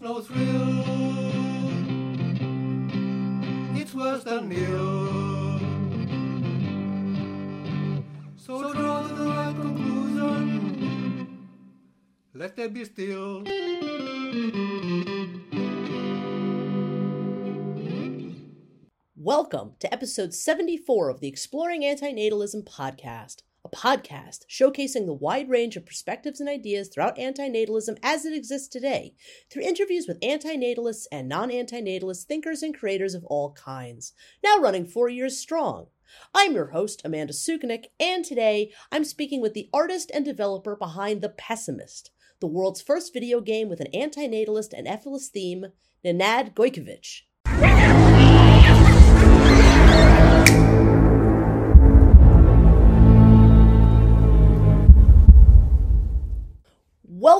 No thrill. It's worse than nil. So draw the right conclusion. Let them be still. Welcome to episode 74 of the Exploring Antinatalism podcast, podcast showcasing the wide range of perspectives and ideas throughout antinatalism as it exists today, through interviews with antinatalists and non antinatalist thinkers and creators of all kinds, now running four years strong. I'm your host, Amanda Sukenick, and today I'm speaking with the artist and developer behind The Pessimist, the world's first video game with an antinatalist and efilist theme, Nenad Gojkovic.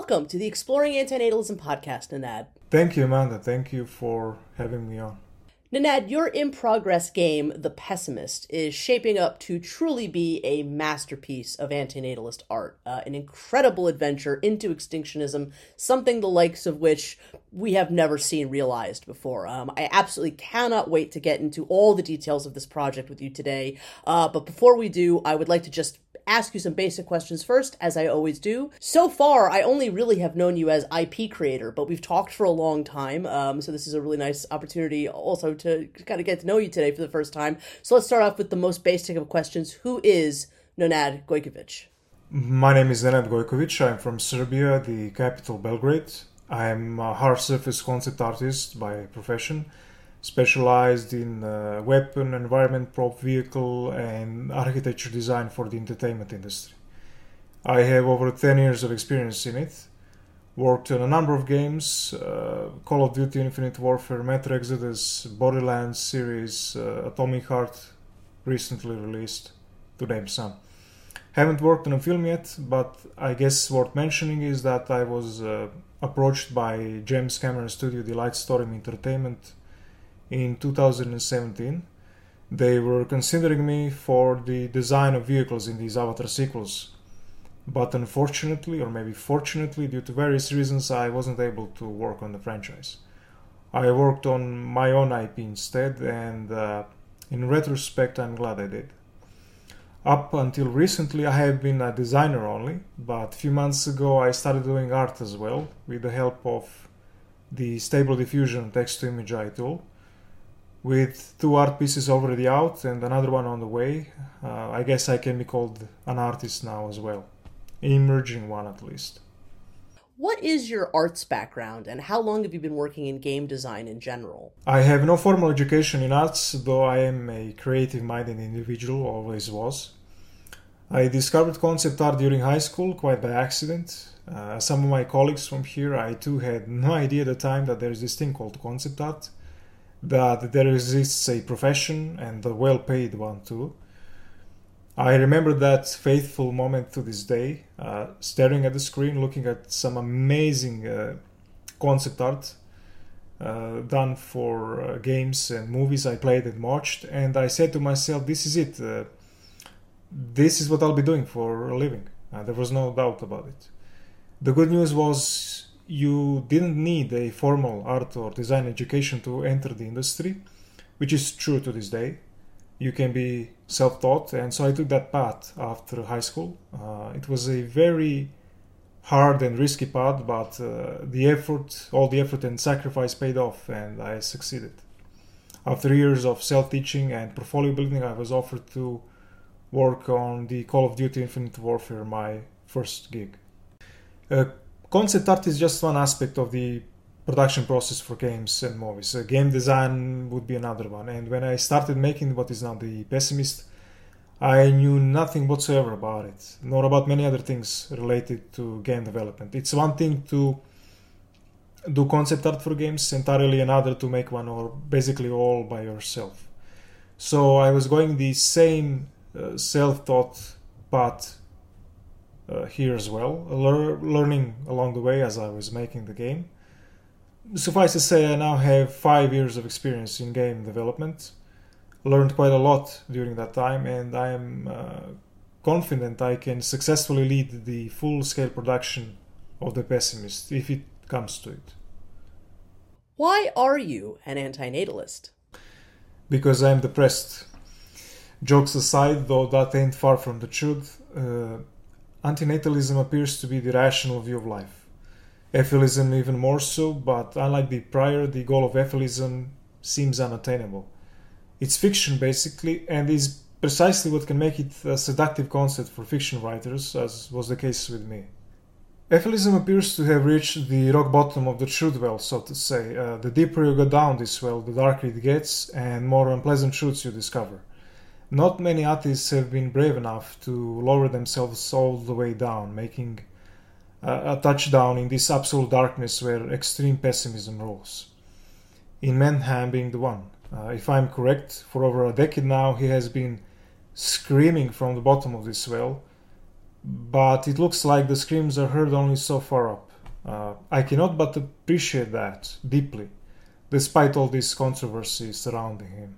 Welcome to the Exploring Antinatalism podcast, Nenad. Thank you, Amanda. Thank you for having me on. Nenad, your in progress game, The Pessimist, is shaping up to truly be a masterpiece of antinatalist art. Uh, an incredible adventure into extinctionism, something the likes of which we have never seen realized before. Um, I absolutely cannot wait to get into all the details of this project with you today. Uh, but before we do, I would like to just ask you some basic questions first, as I always do. So far, I only really have known you as IP creator, but we've talked for a long time, um, so this is a really nice opportunity also to kind of get to know you today for the first time. So let's start off with the most basic of questions. Who is Nenad Gojkovic? My name is Nenad Gojkovic. I'm from Serbia, the capital Belgrade. I'm a hard surface concept artist by profession specialized in uh, weapon, environment, prop vehicle, and architecture design for the entertainment industry. I have over 10 years of experience in it. Worked on a number of games uh, Call of Duty Infinite Warfare, Metro Exodus, Borderlands series, uh, Atomic Heart, recently released, to name some. Haven't worked on a film yet, but I guess worth mentioning is that I was uh, approached by James Cameron Studio the Lightstorm Entertainment in 2017. They were considering me for the design of vehicles in these Avatar sequels. But unfortunately, or maybe fortunately, due to various reasons, I wasn't able to work on the franchise. I worked on my own IP instead, and uh, in retrospect, I'm glad I did. Up until recently, I have been a designer only, but a few months ago, I started doing art as well with the help of the Stable Diffusion text to image AI tool with two art pieces already out and another one on the way. Uh, I guess I can be called an artist now as well, an emerging one at least. What is your arts background and how long have you been working in game design in general? I have no formal education in arts, though I am a creative minded individual, always was. I discovered concept art during high school quite by accident. Uh, some of my colleagues from here, I too had no idea at the time that there is this thing called concept art that there exists a profession and a well paid one too. I remember that faithful moment to this day, uh, staring at the screen, looking at some amazing uh, concept art uh, done for uh, games and movies I played and watched, and I said to myself, This is it. Uh, this is what I'll be doing for a living. Uh, there was no doubt about it. The good news was you didn't need a formal art or design education to enter the industry, which is true to this day. You can be self taught, and so I took that path after high school. Uh, it was a very hard and risky path, but uh, the effort, all the effort and sacrifice paid off, and I succeeded. After years of self teaching and portfolio building, I was offered to work on the Call of Duty Infinite Warfare, my first gig. Uh, concept art is just one aspect of the production process for games and movies. Uh, game design would be another one. And when I started making what is now the Pessimist, I knew nothing whatsoever about it, nor about many other things related to game development. It's one thing to do concept art for games, entirely another to make one or basically all by yourself. So I was going the same uh, self taught path here as well, lear- learning along the way as I was making the game. Suffice to say, I now have five years of experience in game development. Learned quite a lot during that time, and I am uh, confident I can successfully lead the full scale production of The Pessimist if it comes to it. Why are you an antinatalist? Because I'm depressed. Jokes aside, though that ain't far from the truth, uh, antinatalism appears to be the rational view of life. Efilism even more so, but unlike the prior, the goal of efilism seems unattainable. It's fiction basically, and is precisely what can make it a seductive concept for fiction writers, as was the case with me. Efilism appears to have reached the rock bottom of the truth well, so to say. Uh, the deeper you go down this well, the darker it gets, and more unpleasant truths you discover. Not many artists have been brave enough to lower themselves all the way down, making a touchdown in this absolute darkness where extreme pessimism rules. Inmendham being the one. Uh, if I'm correct, for over a decade now he has been screaming from the bottom of this well, but it looks like the screams are heard only so far up. Uh, I cannot but appreciate that deeply, despite all this controversy surrounding him.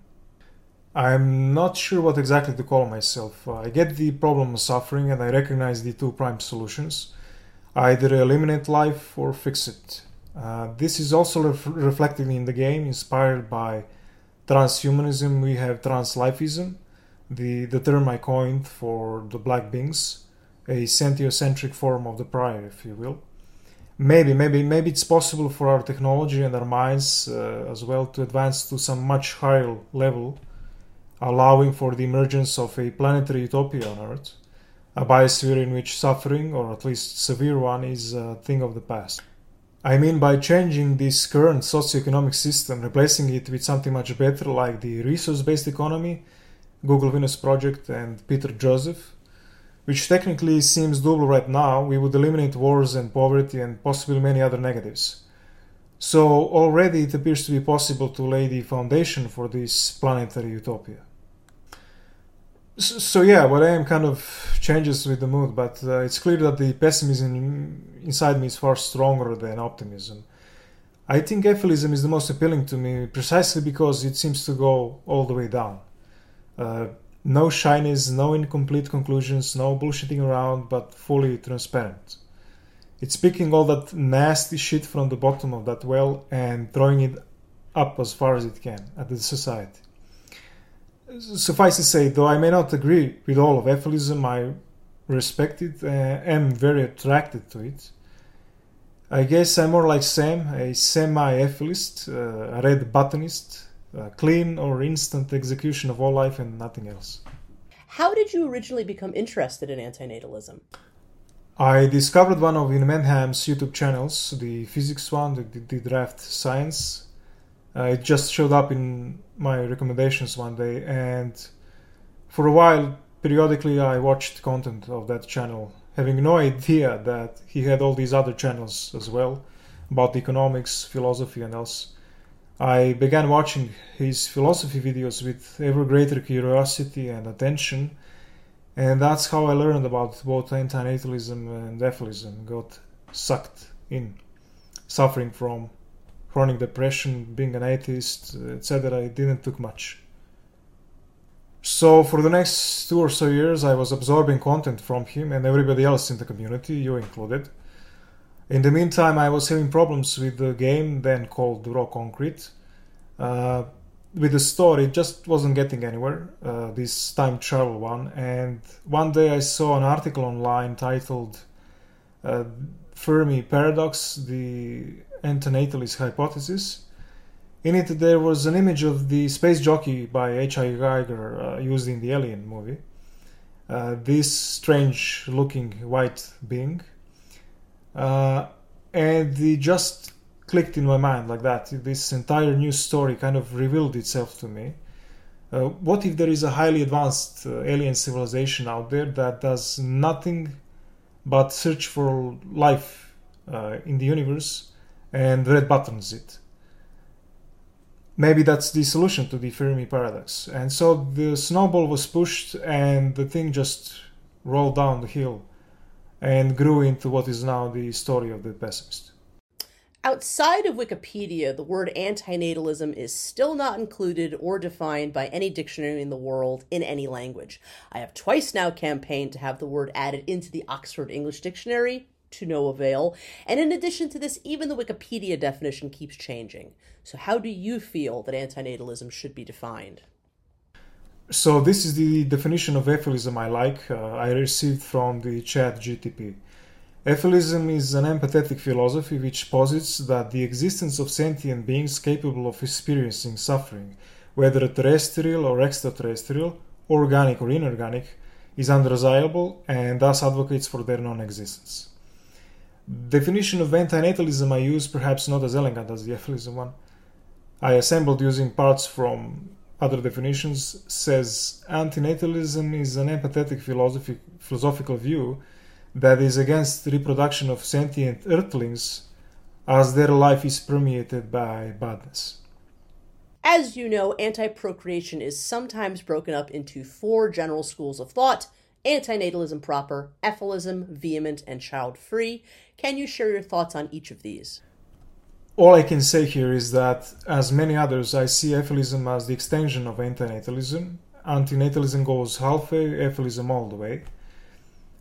I'm not sure what exactly to call myself. Uh, I get the problem of suffering and I recognize the two prime solutions either eliminate life or fix it. Uh, this is also ref- reflected in the game, inspired by transhumanism. We have translifeism, the, the term I coined for the black beings, a sentiocentric form of the prior, if you will. Maybe, maybe, maybe it's possible for our technology and our minds uh, as well to advance to some much higher level, allowing for the emergence of a planetary utopia on Earth a biosphere in which suffering, or at least severe one, is a thing of the past. I mean, by changing this current socioeconomic system, replacing it with something much better like the resource based economy, Google Venus Project, and Peter Joseph, which technically seems doable right now, we would eliminate wars and poverty and possibly many other negatives. So, already it appears to be possible to lay the foundation for this planetary utopia. So, yeah, what I am kind of changes with the mood, but uh, it's clear that the pessimism inside me is far stronger than optimism. I think efilism is the most appealing to me precisely because it seems to go all the way down. Uh, no shyness, no incomplete conclusions, no bullshitting around, but fully transparent. It's picking all that nasty shit from the bottom of that well and throwing it up as far as it can at the society. Suffice to say, though I may not agree with all of efilism, I respect it and uh, am very attracted to it. I guess I'm more like Sam, a semi-ethicist, uh, a red buttonist, a clean or instant execution of all life and nothing else. How did you originally become interested in antinatalism? I discovered one of Inmendham's YouTube channels, the physics one, the, the draft science. Uh, it just showed up in my recommendations one day, and for a while, periodically, I watched content of that channel, having no idea that he had all these other channels as well about economics, philosophy, and else. I began watching his philosophy videos with ever greater curiosity and attention, and that's how I learned about both antinatalism and efilism. Got sucked in, suffering from chronic depression, being an atheist, etc. It didn't took much. So for the next two or so years, I was absorbing content from him and everybody else in the community, you included. In the meantime, I was having problems with the game then called Raw Concrete. Uh, with the story, it just wasn't getting anywhere, uh, this time travel one. And one day I saw an article online titled uh, Fermi Paradox, the antinatalist hypothesis. In it, there was an image of the space jockey by H.R. Giger uh, used in the Alien movie. Uh, this strange looking white being. Uh, and it just clicked in my mind like that. This entire news story kind of revealed itself to me. Uh, what if there is a highly advanced uh, alien civilization out there that does nothing but search for life uh, in the universe and red buttons it. Maybe that's the solution to the Fermi paradox. And so the snowball was pushed and the thing just rolled down the hill and grew into what is now the story of the pessimist. Outside of Wikipedia, the word antinatalism is still not included or defined by any dictionary in the world in any language. I have twice now campaigned to have the word added into the Oxford English Dictionary, to no avail. And in addition to this, even the Wikipedia definition keeps changing. So, how do you feel that antinatalism should be defined? So, this is the definition of efilism I like. Uh, I received from the chat GTP. Efilism is an empathetic philosophy which posits that the existence of sentient beings capable of experiencing suffering, whether terrestrial or extraterrestrial, organic or inorganic, is undesirable and thus advocates for their non existence. Definition of antinatalism I use perhaps not as elegant as the efilism one. I assembled using parts from other definitions says antinatalism is an empathetic philosophy, philosophical view that is against reproduction of sentient earthlings as their life is permeated by badness. As you know, anti procreation is sometimes broken up into four general schools of thought antinatalism proper, efilism, VHEMT, and child free. Can you share your thoughts on each of these? All I can say here is that, as many others, I see efilism as the extension of antinatalism. Antinatalism goes halfway, efilism all the way.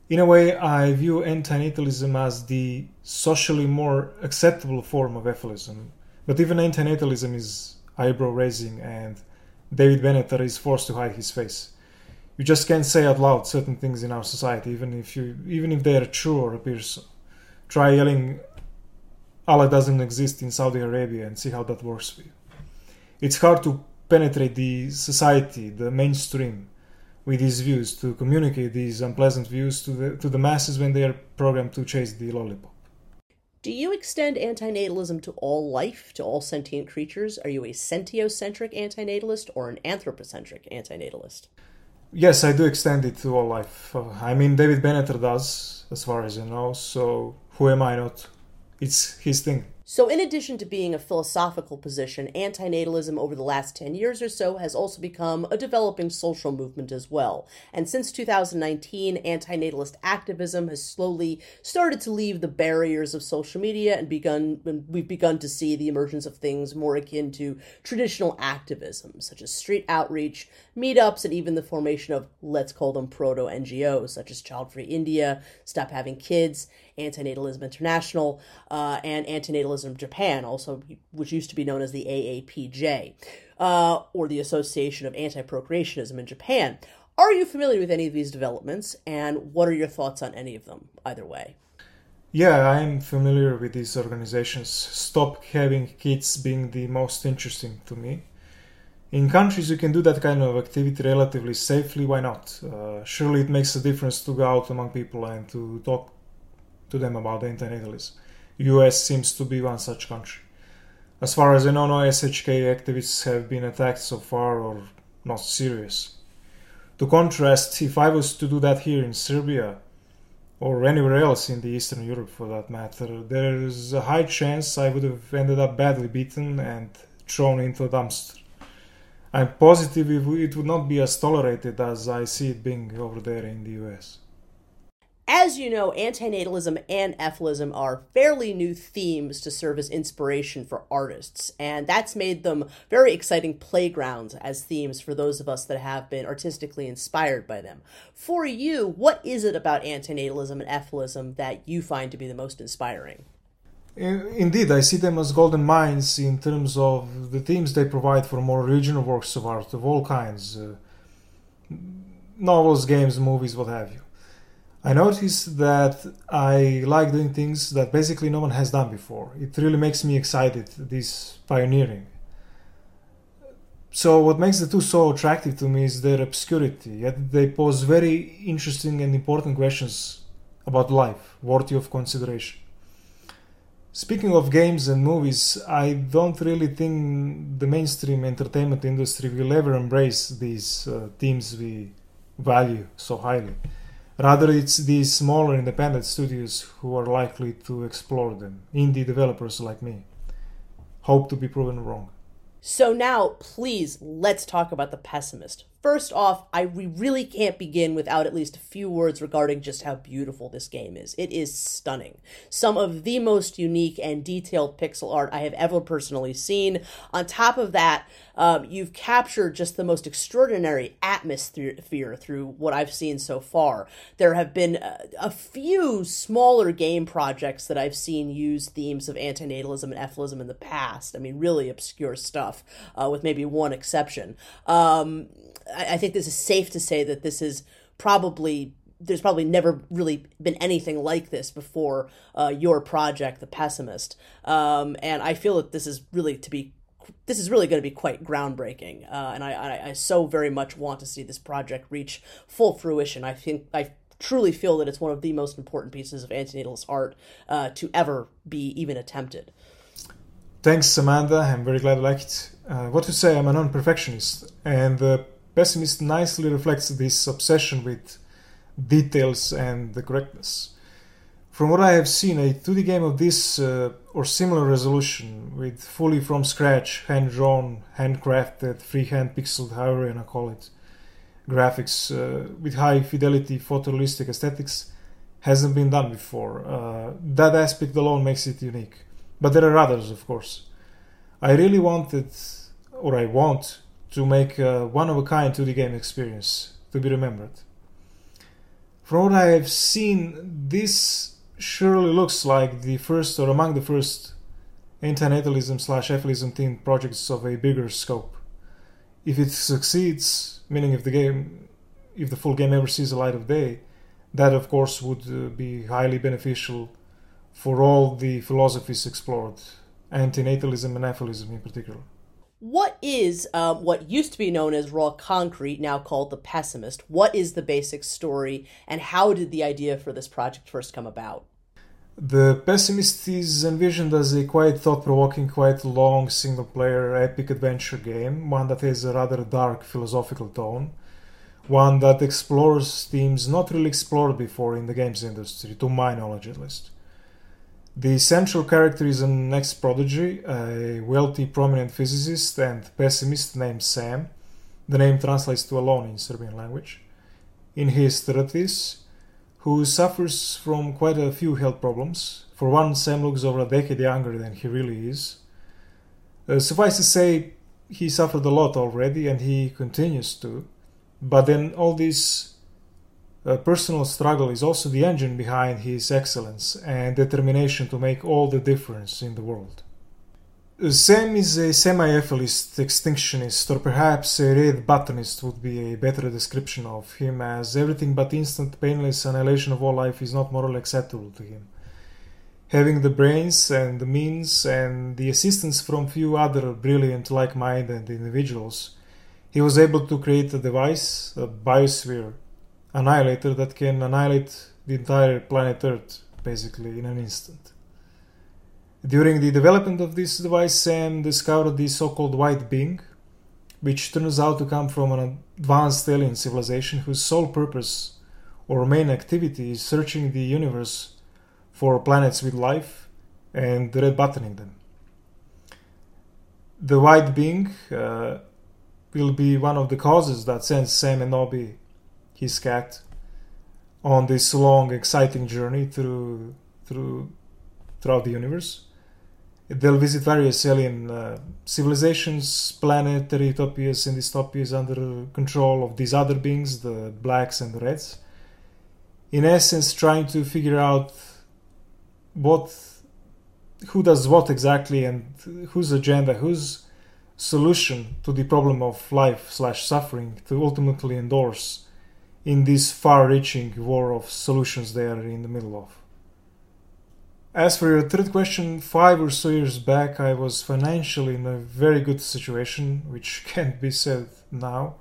In a way, I view antinatalism as the socially more acceptable form of efilism. But even antinatalism is eyebrow raising, and David Benatar is forced to hide his face. You just can't say out loud certain things in our society, even if you, even if they are true or appear so. Try yelling, Allah doesn't exist in Saudi Arabia, and see how that works for you. It's hard to penetrate the society, the mainstream, with these views, to communicate these unpleasant views to the, to the masses when they are programmed to chase the lollipop. Do you extend antinatalism to all life, to all sentient creatures? Are you a sentiocentric antinatalist or an anthropocentric antinatalist? Yes, I do extend it to all life. I mean, David Benatar does, as far as I know, so who am I not? It's his thing. So, in addition to being a philosophical position, antinatalism over the last 10 years or so has also become a developing social movement as well. And since 2019, antinatalist activism has slowly started to leave the barriers of social media and begun and we've begun to see the emergence of things more akin to traditional activism, such as street outreach, meetups, and even the formation of let's call them proto NGOs such as Child Free India, Stop Having Kids, Antinatalism International, uh, and Antinatalism Japan, also which used to be known as the AAPJ, uh, or the Association of Anti-Procreationism in Japan. Are you familiar with any of these developments, and what are your thoughts on any of them? Either way. Yeah, I'm familiar with these organizations. Stop having kids being the most interesting to me. In countries you can do that kind of activity relatively safely, why not? Uh, surely it makes a difference to go out among people and to talk to them about the antinatalism. US seems to be one such country. As far as I know, no SHK activists have been attacked so far or not serious. To contrast, if I was to do that here in Serbia, or anywhere else in the Eastern Europe for that matter, there's a high chance I would have ended up badly beaten and thrown into a dumpster. I'm positive it would not be as tolerated as I see it being over there in the US. As you know, antinatalism and efilism are fairly new themes to serve as inspiration for artists, and that's made them very exciting playgrounds as themes for those of us that have been artistically inspired by them. For you, what is it about antinatalism and efilism that you find to be the most inspiring? Indeed, I see them as golden mines in terms of the themes they provide for more original works of art of all kinds uh, novels, games, movies, what have you. I noticed that I like doing things that basically no one has done before. It really makes me excited, this pioneering. So, what makes the two so attractive to me is their obscurity, yet they pose very interesting and important questions about life, worthy of consideration. Speaking of games and movies, I don't really think the mainstream entertainment industry will ever embrace these uh, themes we value so highly. Rather, it's these smaller independent studios who are likely to explore them, indie developers like me. Hope to be proven wrong. So, now, please, let's talk about The Pessimist. First off, I we really can't begin without at least a few words regarding just how beautiful this game is. It is stunning. Some of the most unique and detailed pixel art I have ever personally seen. On top of that, um, you've captured just the most extraordinary atmosphere through what I've seen so far. There have been a, a few smaller game projects that I've seen use themes of antinatalism and efilism in the past. I mean, really obscure stuff, uh, with maybe one exception. Um, I, I think this is safe to say that this is probably there's probably never really been anything like this before uh, your project, The Pessimist. Um, and I feel that this is really to be this is really going to be quite groundbreaking. Uh, and I, I, I, so very much want to see this project reach full fruition. I think I truly feel that it's one of the most important pieces of antinatalist art uh, to ever be even attempted. Thanks, Amanda. I'm very glad I liked. Uh, what to say, I'm a non perfectionist, and the pessimist nicely reflects this obsession with details and the correctness. From what I have seen, a 2D game of this uh, or similar resolution, with fully from scratch, hand drawn, handcrafted, freehand pixeled, however you want to call it, graphics uh, with high fidelity photorealistic aesthetics, hasn't been done before. Uh, that aspect alone makes it unique. But there are others, of course. I really wanted, or I want, to make a one of a kind 2D game experience to be remembered. From what I have seen, this surely looks like the first or among the first antinatalism slash efilism themed projects of a bigger scope. If it succeeds, meaning if the game, if the full game ever sees the light of day, that of course would uh, be highly beneficial for all the philosophies explored, antinatalism and efilism in particular. What is um, what used to be known as raw concrete, now called the pessimist? What is the basic story, and how did the idea for this project first come about? The Pessimist is envisioned as a quite thought provoking, quite long single player epic adventure game, one that has a rather dark philosophical tone, one that explores themes not really explored before in the games industry, to my knowledge at least. The central character is an ex prodigy, a wealthy, prominent physicist and pessimist named Sam. The name translates to alone in Serbian language. In his 30s, who suffers from quite a few health problems. For one, Sam looks over a decade younger than he really is. Uh, suffice to say, he suffered a lot already and he continues to. But then all this uh, personal struggle is also the engine behind his excellence and determination to make all the difference in the world. Sam is a semi-efilist extinctionist, or perhaps a red buttonist would be a better description of him, as everything but instant painless annihilation of all life is not morally acceptable to him. Having the brains and the means and the assistance from few other brilliant like-minded individuals, he was able to create a device, a biosphere, annihilator that can annihilate the entire planet Earth basically in an instant. During the development of this device, Sam discovered the so called white being, which turns out to come from an advanced alien civilization whose sole purpose or main activity is searching the universe for planets with life and red buttoning them. The white being uh, will be one of the causes that sends Sam and Nobby his cat on this long, exciting journey through through throughout the universe. They'll visit various alien uh, civilizations, planetary utopias and dystopias under control of these other beings, the blacks and the reds. In essence, trying to figure out what, who does what exactly, and whose agenda, whose solution to the problem of life slash suffering to ultimately endorse in this far reaching war of solutions they are in the middle of. As for your third question, five or so years back, I was financially in a very good situation, which can't be said now,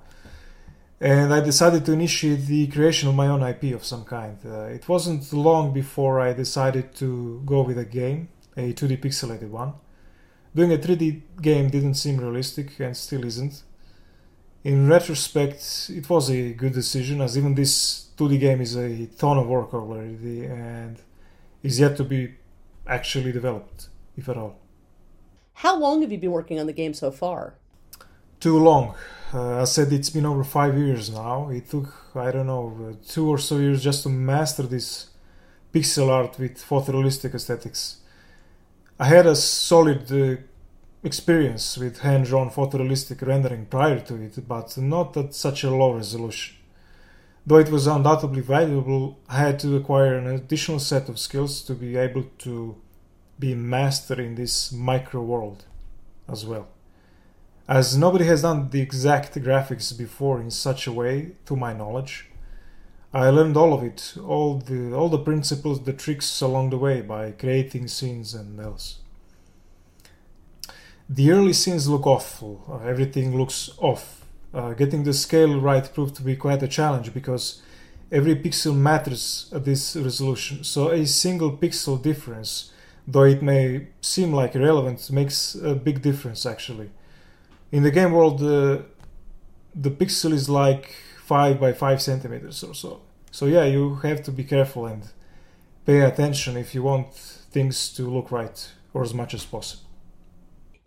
and I decided to initiate the creation of my own IP of some kind. Uh, it wasn't long before I decided to go with a game, a 2D pixelated one. Doing a 3D game didn't seem realistic and still isn't, in retrospect, it was a good decision, as even this 2D game is a ton of work already and is yet to be actually developed, if at all. How long have you been working on the game so far? Too long. Uh, I said it's been over five years now. It took, I don't know, uh, two or so years just to master this pixel art with photorealistic aesthetics. I had a solid uh, experience with hand drawn photorealistic rendering prior to it, but not at such a low resolution. Though it was undoubtedly valuable, I had to acquire an additional set of skills to be able to be master in this micro world as well. As nobody has done the exact graphics before in such a way, to my knowledge, I learned all of it, all the all the principles, the tricks along the way by creating scenes and else. The early scenes look awful. everything looks off uh, getting the scale right proved to be quite a challenge because every pixel matters at this resolution. So a single pixel difference, though it may seem like irrelevant, makes a big difference actually. In the game world, the the pixel is like five by five centimeters or so. So yeah, you have to be careful and pay attention if you want things to look right or as much as possible.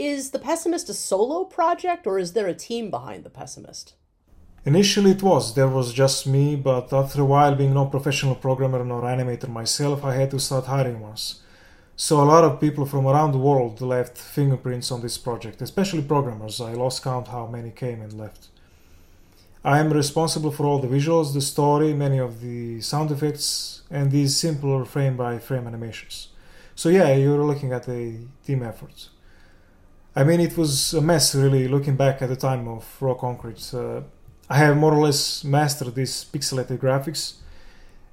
Is The Pessimist a solo project or is there a team behind The Pessimist? Initially it was, there was just me, but after a while, being no professional programmer nor animator myself, I had to start hiring ones. So a lot of people from around the world left fingerprints on this project, especially programmers. I lost count how many came and left. I am responsible for all the visuals, the story, many of the sound effects, and these simpler frame by frame animations. So yeah, you're looking at a team effort. I mean, it was a mess, really, looking back at the time of Raw Concrete. Uh, I have more or less mastered these pixelated graphics,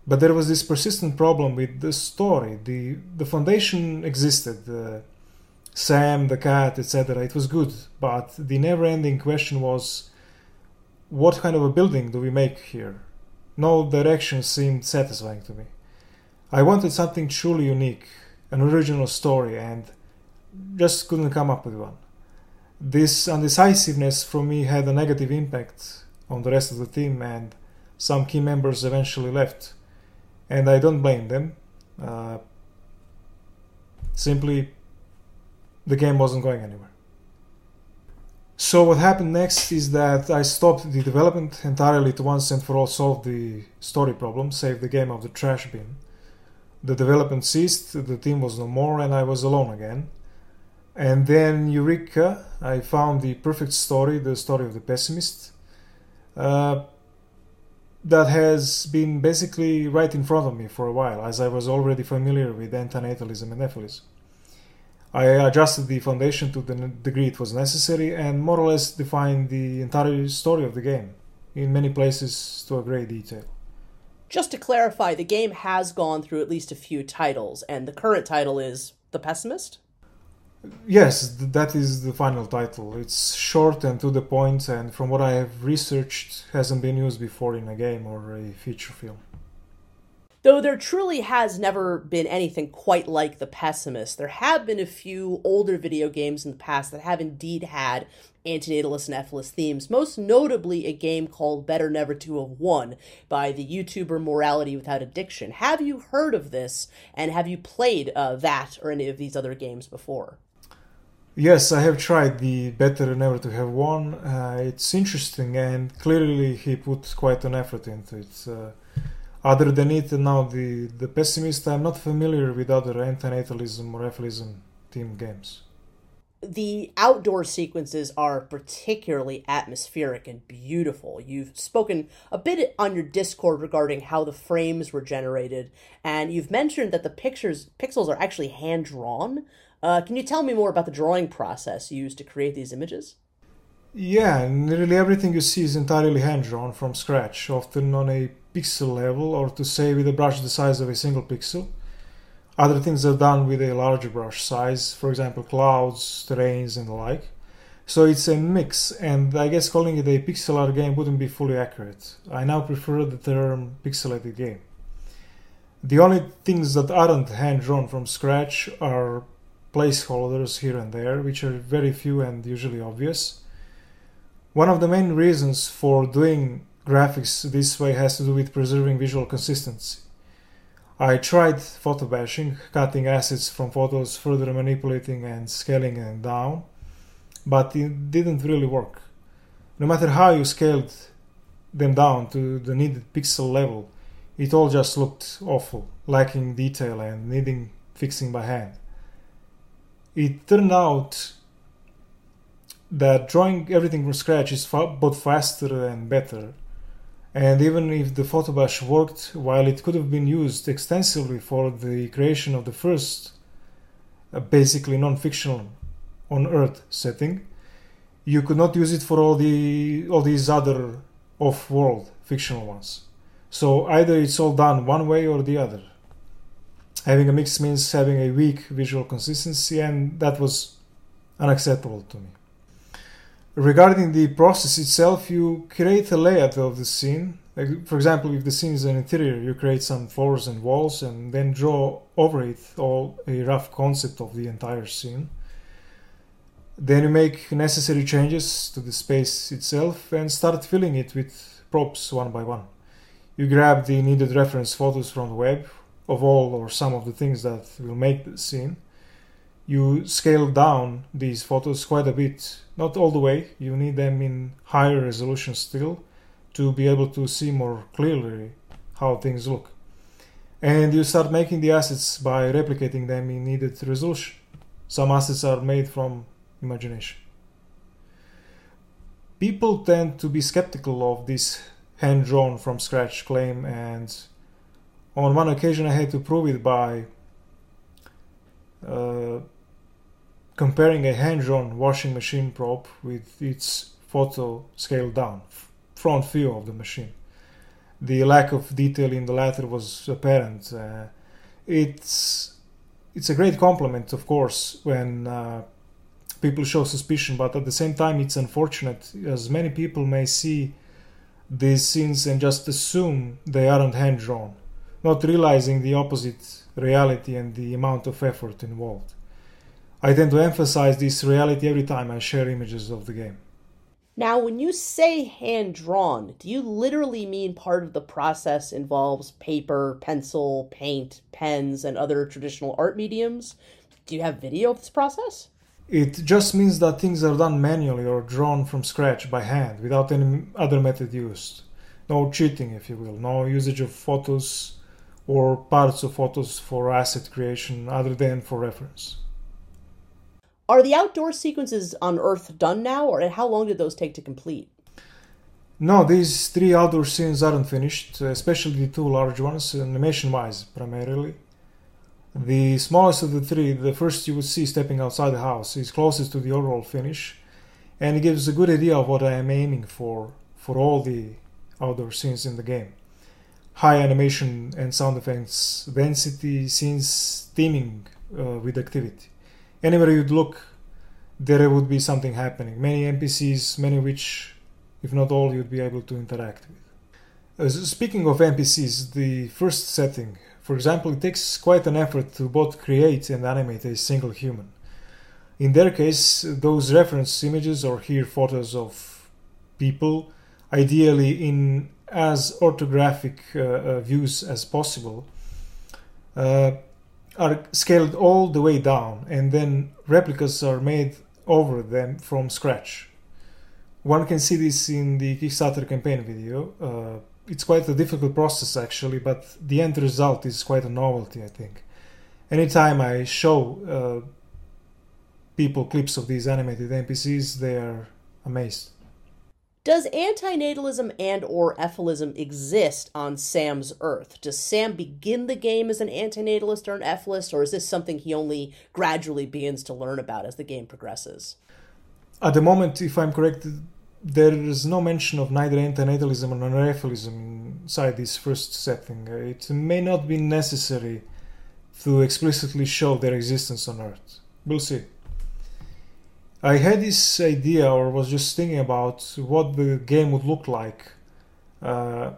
but there was this persistent problem with the story. The, the foundation existed, uh, Sam, the cat, etc. It was good, but the never ending question was what kind of a building do we make here? No direction seemed satisfying to me. I wanted something truly unique, an original story, and just couldn't come up with one. This undecisiveness from me had a negative impact on the rest of the team, and some key members eventually left. And I don't blame them. Uh, simply, the game wasn't going anywhere. So what happened next is that I stopped the development entirely to once and for all solve the story problem, save the game of the trash bin. The development ceased, the team was no more, and I was alone again. And then Eureka, I found the perfect story, the story of the pessimist, uh, that has been basically right in front of me for a while, as I was already familiar with antinatalism and nephilism. I adjusted the foundation to the degree it was necessary and more or less defined the entire story of the game, in many places to a great detail. Just to clarify, the game has gone through at least a few titles, and the current title is The Pessimist? Yes, that is the final title. It's short and to the point, and from what I have researched, hasn't been used before in a game or a feature film. Though there truly has never been anything quite like The Pessimist, there have been a few older video games in the past that have indeed had antinatalist and nephilis themes, most notably a game called Better Never to Have Won by the YouTuber Morality Without Addiction. Have you heard of this, and have you played uh, that or any of these other games before? Yes, I have tried the Better Never to Have Won. Uh, it's interesting, and clearly he put quite an effort into it. Uh, other than it, now the, the Pessimist, I'm not familiar with other antinatalism or nephilism team games. The outdoor sequences are particularly atmospheric and beautiful. You've spoken a bit on your Discord regarding how the frames were generated, and you've mentioned that the pictures pixels are actually hand drawn. Uh, can you tell me more about the drawing process used to create these images? Yeah, nearly everything you see is entirely hand drawn from scratch, often on a pixel level, or to say with a brush the size of a single pixel. Other things are done with a larger brush size, for example, clouds, terrains, and the like. So it's a mix, and I guess calling it a pixel art game wouldn't be fully accurate. I now prefer the term pixelated game. The only things that aren't hand drawn from scratch are placeholders here and there, which are very few and usually obvious. One of the main reasons for doing graphics this way has to do with preserving visual consistency. I tried photo bashing, cutting assets from photos, further manipulating and scaling them down, but it didn't really work. no matter how you scaled them down to the needed pixel level, it all just looked awful, lacking detail and needing fixing by hand. It turned out that drawing everything from scratch is both faster and better. And even if the photobrush worked, while it could have been used extensively for the creation of the first uh, basically non-fictional on Earth setting, you could not use it for all the all these other off-world fictional ones. So either it's all done one way or the other. Having a mix means having a weak visual consistency, and that was unacceptable to me. Regarding the process itself, you create a layout of the scene. For example, if the scene is an interior, you create some floors and walls and then draw over it all a rough concept of the entire scene. Then you make necessary changes to the space itself and start filling it with props one by one. You grab the needed reference photos from the web of all or some of the things that will make the scene. You scale down these photos quite a bit, not all the way, you need them in higher resolution still to be able to see more clearly how things look. And you start making the assets by replicating them in needed resolution. Some assets are made from imagination. People tend to be skeptical of this hand drawn from scratch claim, and on one occasion I had to prove it by uh, comparing a hand drawn washing machine prop with its photo scaled down, front view of the machine. The lack of detail in the latter was apparent. Uh, it's it's a great compliment, of course, when uh, people show suspicion, but at the same time, it's unfortunate as many people may see these scenes and just assume they aren't hand drawn, not realizing the opposite reality and the amount of effort involved. I tend to emphasize this reality every time I share images of the game. Now, when you say hand drawn, do you literally mean part of the process involves paper, pencil, paint, pens, and other traditional art mediums? Do you have video of this process? It just means that things are done manually or drawn from scratch by hand without any other method used. No cheating, if you will, no usage of photos or parts of photos for asset creation other than for reference. Are the outdoor sequences on Earth done now, or how long did those take to complete? No, these three outdoor scenes aren't finished, especially the two large ones, animation wise primarily. The smallest of the three, the first you would see stepping outside the house, is closest to the overall finish, and it gives a good idea of what I am aiming for for all the outdoor scenes in the game. High animation and sound effects, density, scenes teeming uh, with activity. Anywhere you'd look, there would be something happening. Many NPCs, many of which, if not all, you'd be able to interact with. Uh, speaking of NPCs, the first setting, for example, it takes quite an effort to both create and animate a single human. In their case, those reference images or here photos of people, ideally in as orthographic uh, uh, views as possible, uh, are scaled all the way down and then replicas are made over them from scratch. One can see this in the Kickstarter campaign video. Uh, it's quite a difficult process actually, but the end result is quite a novelty, I think. Anytime I show uh, people clips of these animated NPCs, they are amazed. Does antinatalism and or efilism exist on Sam's Earth? Does Sam begin the game as an antinatalist or an efilist, or is this something he only gradually begins to learn about as the game progresses? At the moment, if I'm correct, there is no mention of neither antinatalism nor efilism inside this first setting. It may not be necessary to explicitly show their existence on Earth. We'll see. I had this idea, or was just thinking about what the game would look like uh,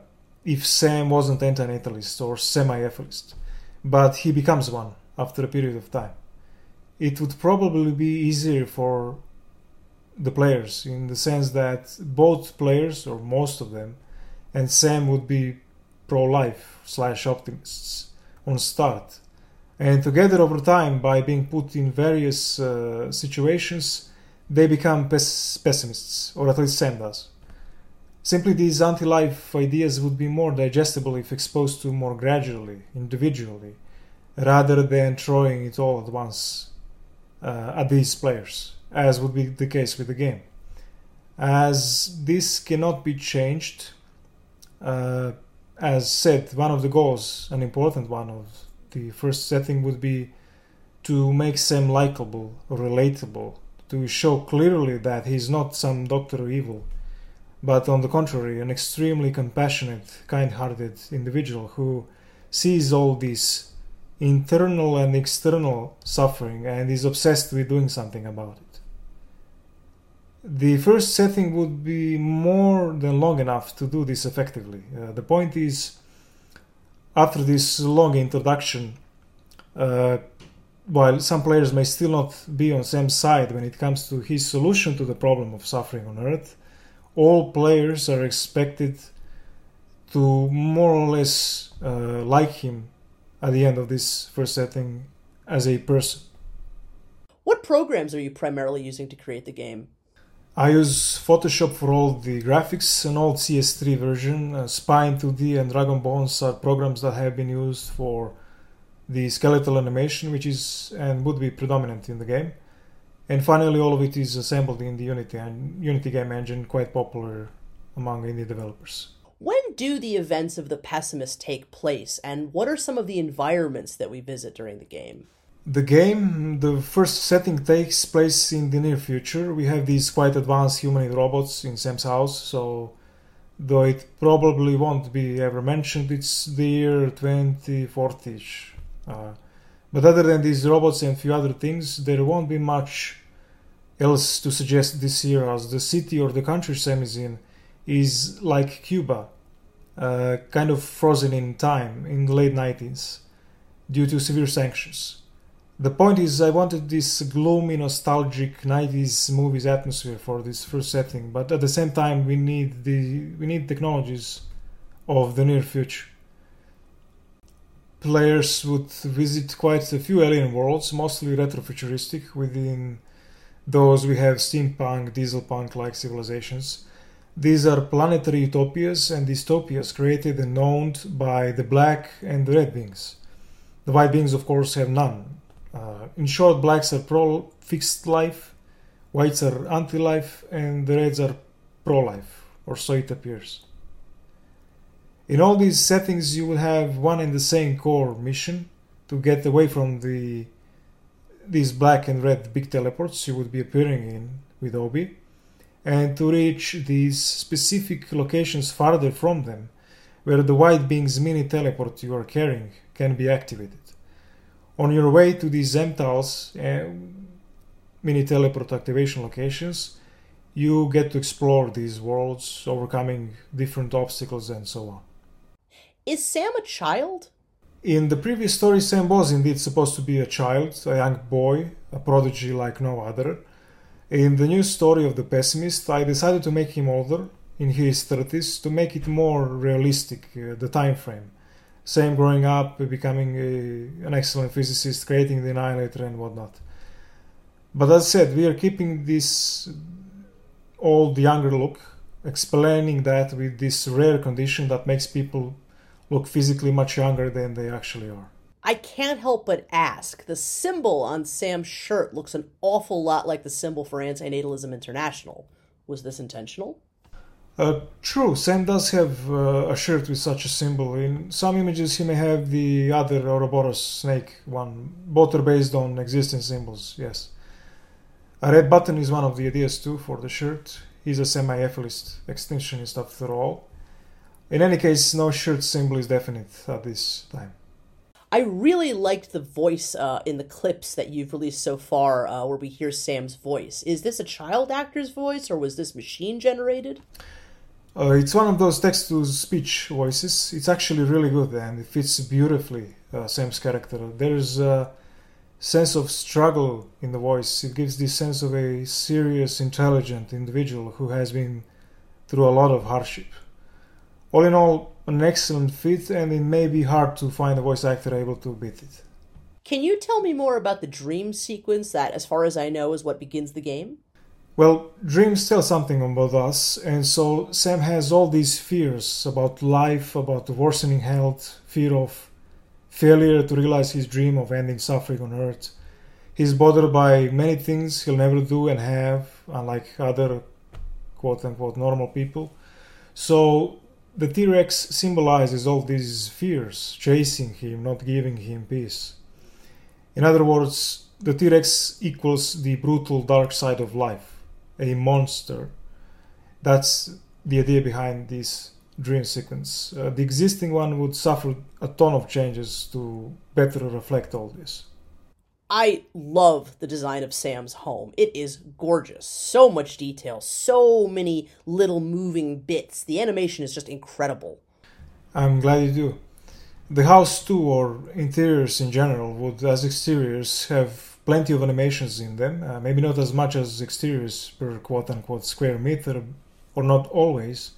if Sam wasn't an antinatalist or semi-efilist, but he becomes one after a period of time. It would probably be easier for the players in the sense that both players or most of them and Sam would be pro-life slash optimists on start and together over time by being put in various uh, situations they become pes- pessimists, or at least Sam does. Simply, these anti life ideas would be more digestible if exposed to more gradually, individually, rather than throwing it all at once uh, at these players, as would be the case with the game. As this cannot be changed, uh, as said, one of the goals, an important one of the first setting, would be to make Sam likable, relatable, to show clearly that he's not some Doctor Evil, but on the contrary, an extremely compassionate, kind hearted individual who sees all this internal and external suffering and is obsessed with doing something about it. The first setting would be more than long enough to do this effectively. Uh, the point is, after this long introduction, uh, while some players may still not be on Sam's side when it comes to his solution to the problem of suffering on Earth, all players are expected to more or less uh, like him at the end of this first setting as a person. What programs are you primarily using to create the game? I use Photoshop for all the graphics, an old CS3 version. Uh, Spine 2D and Dragon Bones are programs that have been used for the skeletal animation, which is and would be predominant in the game. And finally, all of it is assembled in the Unity and Unity game engine, quite popular among indie developers. When do the events of the Pessimist take place, and what are some of the environments that we visit during the game? The game, the first setting takes place in the near future. We have these quite advanced humanoid robots in Sam's house, so though it probably won't be ever mentioned, it's the year 2040 uh, but other than these robots and a few other things, there won't be much else to suggest this year, as the city or the country Sam is in is like Cuba, uh, kind of frozen in time in the late 90s due to severe sanctions the point is i wanted this gloomy nostalgic 90s movies atmosphere for this first setting but at the same time we need the we need technologies of the near future. Players would visit quite a few alien worlds mostly retrofuturistic within those we have steampunk dieselpunk like civilizations. These are planetary utopias and dystopias created and owned by the black and the red beings. The white beings of course have none uh, in short, blacks are pro fixed life, whites are anti life, and the reds are pro life, or so it appears. In all these settings, you will have one and the same core mission to get away from the these black and red big teleports you would be appearing in with Obi, and to reach these specific locations farther from them, where the white being's mini teleport you are carrying can be activated on your way to these MTALs, uh, mini teleport activation locations, you get to explore these worlds, overcoming different obstacles and so on. Is Sam a child? In the previous story, Sam was indeed supposed to be a child, a young boy, a prodigy like no other. In the new story of the pessimist, I decided to make him older, in his 30s, to make it more realistic, uh, the time frame. Sam growing up, becoming a, an excellent physicist, creating the annihilator and whatnot. But as I said, we are keeping this old, younger look, explaining that with this rare condition that makes people look physically much younger than they actually are. I can't help but ask. The symbol on Sam's shirt looks an awful lot like the symbol for Antinatalism International. Was this intentional? Uh, true, Sam does have uh, a shirt with such a symbol. In some images, he may have the other Ouroboros snake one. Both are based on existing symbols, yes. A red button is one of the ideas too for the shirt. He's a semi efilist extinctionist after all. In any case, no shirt symbol is definite at this time. I really liked the voice uh, in the clips that you've released so far, uh, where we hear Sam's voice. Is this a child actor's voice, or was this machine generated? Uh, it's one of those text to speech voices. It's actually really good and it fits beautifully uh, Sam's character. There's a sense of struggle in the voice. It gives this sense of a serious, intelligent individual who has been through a lot of hardship. All in all, an excellent fit, and it may be hard to find a voice actor able to beat it. Can you tell me more about the dream sequence that, as far as I know, is what begins the game? Well, dreams tell something about us, and so Sam has all these fears about life, about worsening health, fear of failure to realize his dream of ending suffering on Earth. He's bothered by many things he'll never do and have, unlike other quote unquote normal people. So the T Rex symbolizes all these fears, chasing him, not giving him peace. In other words, the T Rex equals the brutal dark side of life a monster. That's the idea behind this dream sequence. Uh, the existing one would suffer a ton of changes to better reflect all this. I love the design of Sam's home. It is gorgeous. So much detail, so many little moving bits. The animation is just incredible. I'm glad you do. The house, too, or interiors in general, would, as exteriors, have plenty of animations in them. Uh, maybe not as much as exteriors per quote unquote square meter, or not always.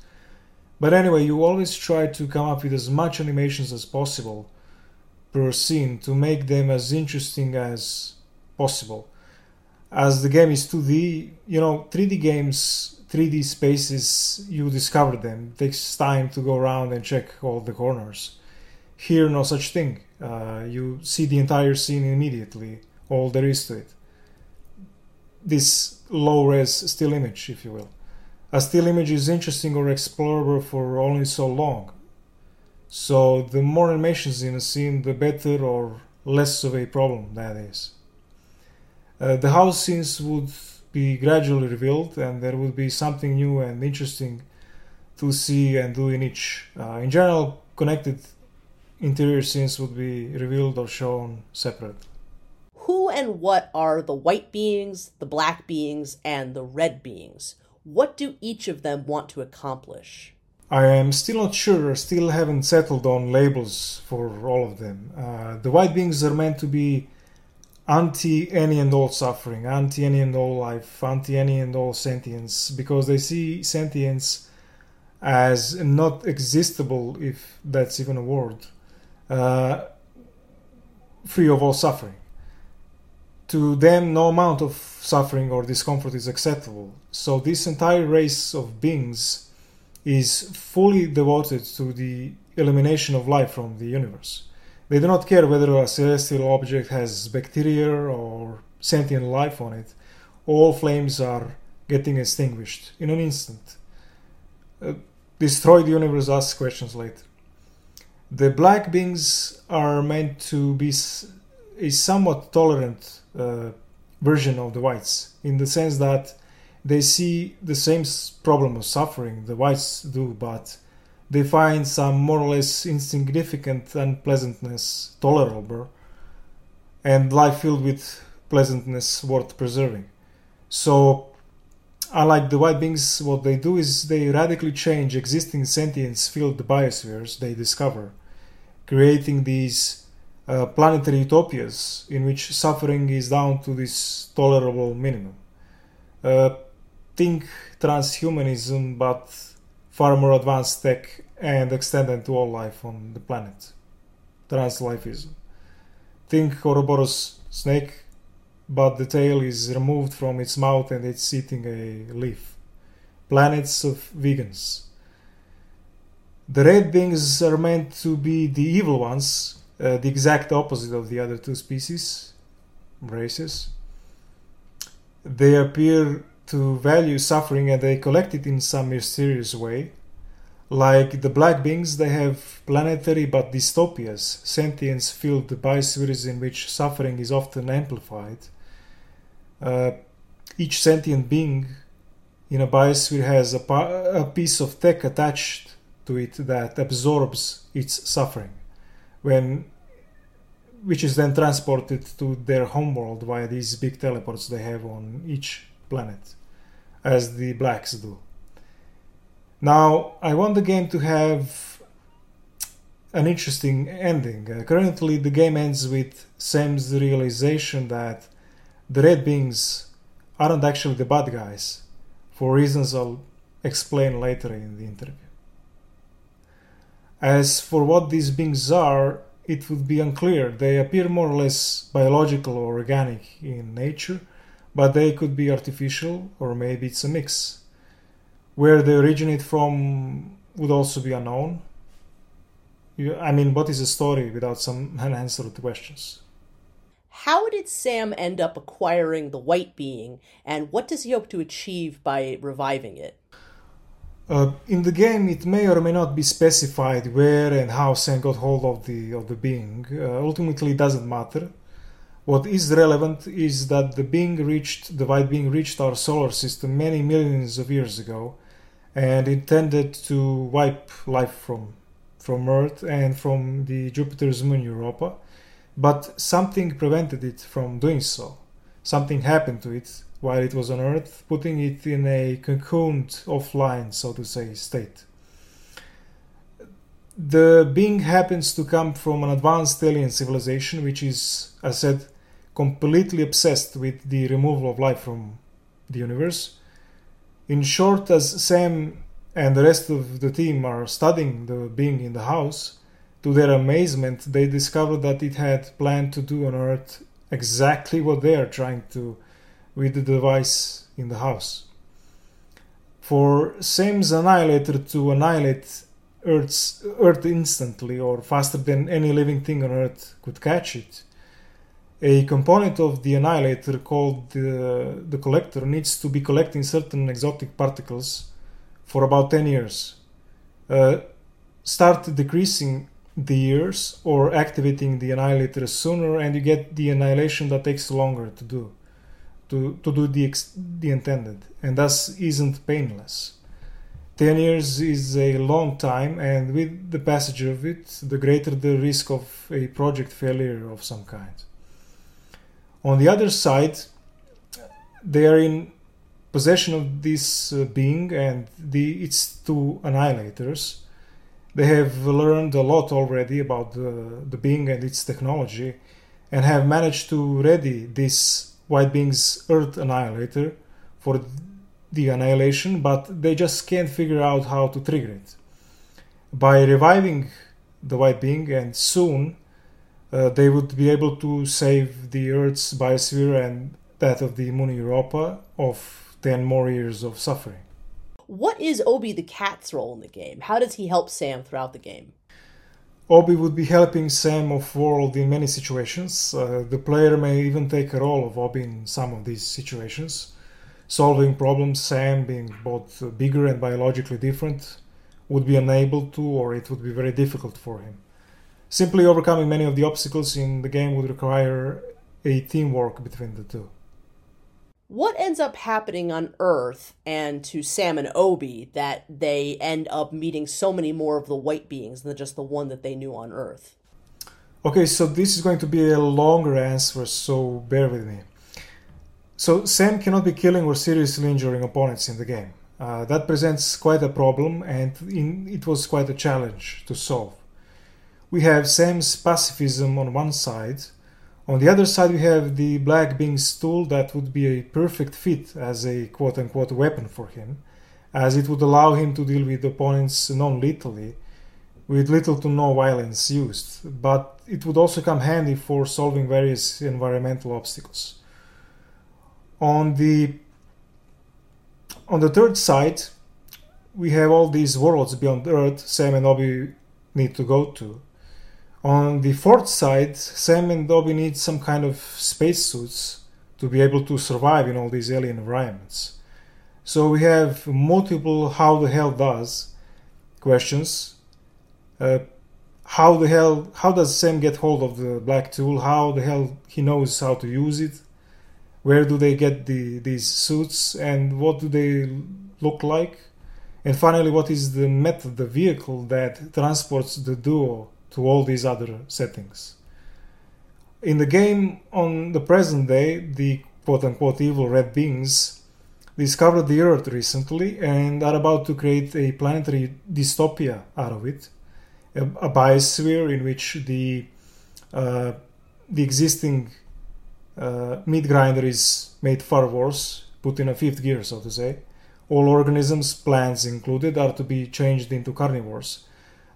But anyway, you always try to come up with as much animations as possible per scene to make them as interesting as possible. As the game is 2D, you know, 3D games, 3D spaces, you discover them. It takes time to go around and check all the corners. Here, no such thing. Uh, you see the entire scene immediately all there is to it. This low res still image, if you will. A still image is interesting or explorable for only so long. So the more animations in a scene, the better or less of a problem that is. Uh, the house scenes would be gradually revealed, and there would be something new and interesting to see and do in each. Uh, in general, connected interior scenes would be revealed or shown separately who and what are the white beings, the black beings, and the red beings? What do each of them want to accomplish? I am still not sure, still haven't settled on labels for all of them. Uh, the white beings are meant to be anti any and all suffering, anti any and all life, anti any and all sentience, because they see sentience as not existable, if that's even a word, uh, free of all suffering to them no amount of suffering or discomfort is acceptable. So this entire race of beings is fully devoted to the elimination of life from the universe. They do not care whether a celestial object has bacteria or sentient life on it. All flames are getting extinguished in an instant. Uh, destroy the universe, ask questions later. The black beings are meant to be a somewhat tolerant uh, version of the whites in the sense that they see the same problem of suffering the whites do, but they find some more or less insignificant unpleasantness tolerable and life filled with pleasantness worth preserving. So, unlike the white beings, what they do is they radically change existing sentience filled biospheres they discover, creating these uh, planetary utopias in which suffering is down to this tolerable minimum. Uh, think transhumanism, but far more advanced tech and extended to all life on the planet. Translifeism. Think Ouroboros snake, but the tail is removed from its mouth and it's eating a leaf. Planets of vegans. The red beings are meant to be the evil ones uh, the exact opposite of the other two species, races. They appear to value suffering and they collect it in some mysterious way. Like the black beings, they have planetary but dystopias, sentience filled biospheres in which suffering is often amplified. Uh, each sentient being in a biosphere has a, pa- a piece of tech attached to it that absorbs its suffering when which is then transported to their homeworld via these big teleports they have on each planet, as the blacks do. Now, I want the game to have an interesting ending. Uh, currently, the game ends with Sam's realization that the red beings aren't actually the bad guys, for reasons I'll explain later in the interview. As for what these beings are, it would be unclear. They appear more or less biological or organic in nature, but they could be artificial or maybe it's a mix. Where they originate from would also be unknown. I mean, what is a story without some unanswered questions? How did Sam end up acquiring the white being, and what does he hope to achieve by reviving it? Uh, in the game, it may or may not be specified where and how Sam got hold of the of the being. Uh, ultimately, it doesn't matter. What is relevant is that the being reached the white being reached our solar system many millions of years ago, and intended to wipe life from from Earth and from the Jupiter's moon Europa, but something prevented it from doing so. Something happened to it while it was on Earth, putting it in a cocooned, offline, so to say, state. The being happens to come from an advanced alien civilization, which is, as said, completely obsessed with the removal of life from the universe. In short, as Sam and the rest of the team are studying the being in the house, to their amazement, they discover that it had planned to do on Earth exactly what they are trying to with the device in the house. For Sam's annihilator to annihilate Earth's, Earth instantly or faster than any living thing on Earth could catch it, a component of the annihilator called the, the collector needs to be collecting certain exotic particles for about 10 years. Uh, start decreasing the years or activating the annihilator sooner and you get the annihilation that takes longer to do to, to do the, the intended. And thus isn't painless. 10 years is a long time and with the passage of it the greater the risk of a project failure of some kind. On the other side they are in possession of this uh, being and the its two annihilators. They have learned a lot already about the, the being and its technology and have managed to ready this white being's Earth annihilator for the annihilation, but they just can't figure out how to trigger it. By reviving the white being, and soon uh, they would be able to save the Earth's biosphere and that of the moon Europa of 10 more years of suffering. What is Obi the cat's role in the game? How does he help Sam throughout the game? Obi would be helping Sam of World in many situations. Uh, the player may even take a role of Obi in some of these situations. Solving problems, Sam, being both bigger and biologically different, would be unable to, or it would be very difficult for him. Simply overcoming many of the obstacles in the game would require a teamwork between the two what ends up happening on Earth and to Sam and Obi that they end up meeting so many more of the white beings than just the one that they knew on Earth? Okay, so this is going to be a longer answer, so bear with me. So, Sam cannot be killing or seriously injuring opponents in the game. Uh, that presents quite a problem, and in, it was quite a challenge to solve. We have Sam's pacifism on one side, on the other side, we have the Black Being's tool that would be a perfect fit as a quote unquote weapon for him, as it would allow him to deal with opponents non lethally, with little to no violence used, but it would also come handy for solving various environmental obstacles. On the on the third side, we have all these worlds beyond Earth Sam and Obi need to go to. On the fourth side, Sam and Obi need some kind of spacesuits to be able to survive in all these alien environments. So we have multiple how the hell does questions. Uh, how the hell how does Sam get hold of the black tool? How the hell he knows how to use it? Where do they get the these suits and what do they look like? And finally, what is the method, the vehicle that transports the duo to all these other settings. In the game on the present day, the quote unquote evil red beings discovered the Earth recently and are about to create a planetary dystopia out of it, a, a biosphere in which the uh, the existing uh, meat grinder is made far worse, put in a fifth gear, so to say. All organisms, plants included, are to be changed into carnivores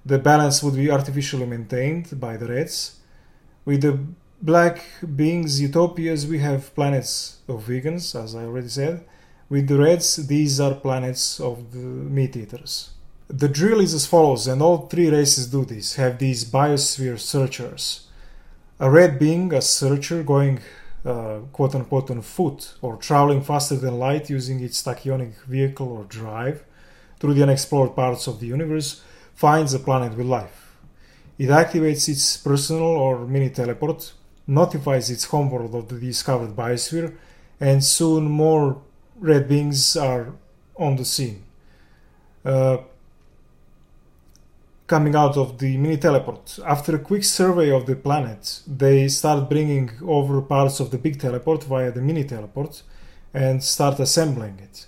the balance would be artificially maintained by the reds, with the black beings, utopias, we have planets of vegans, as I already said. With the reds, these are planets of the meat eaters. The drill is as follows, and all three races do this have these biosphere searchers. A red being, a searcher, going uh, quote unquote on foot or traveling faster than light using its tachyonic vehicle or drive through the unexplored parts of the universe, finds a planet with life. It activates its personal or mini teleport, notifies its homeworld of the discovered biosphere, and soon more red beings are on the scene. Uh, coming out of the mini teleport. After a quick survey of the planet, they start bringing over parts of the big teleport via the mini teleport and start assembling it.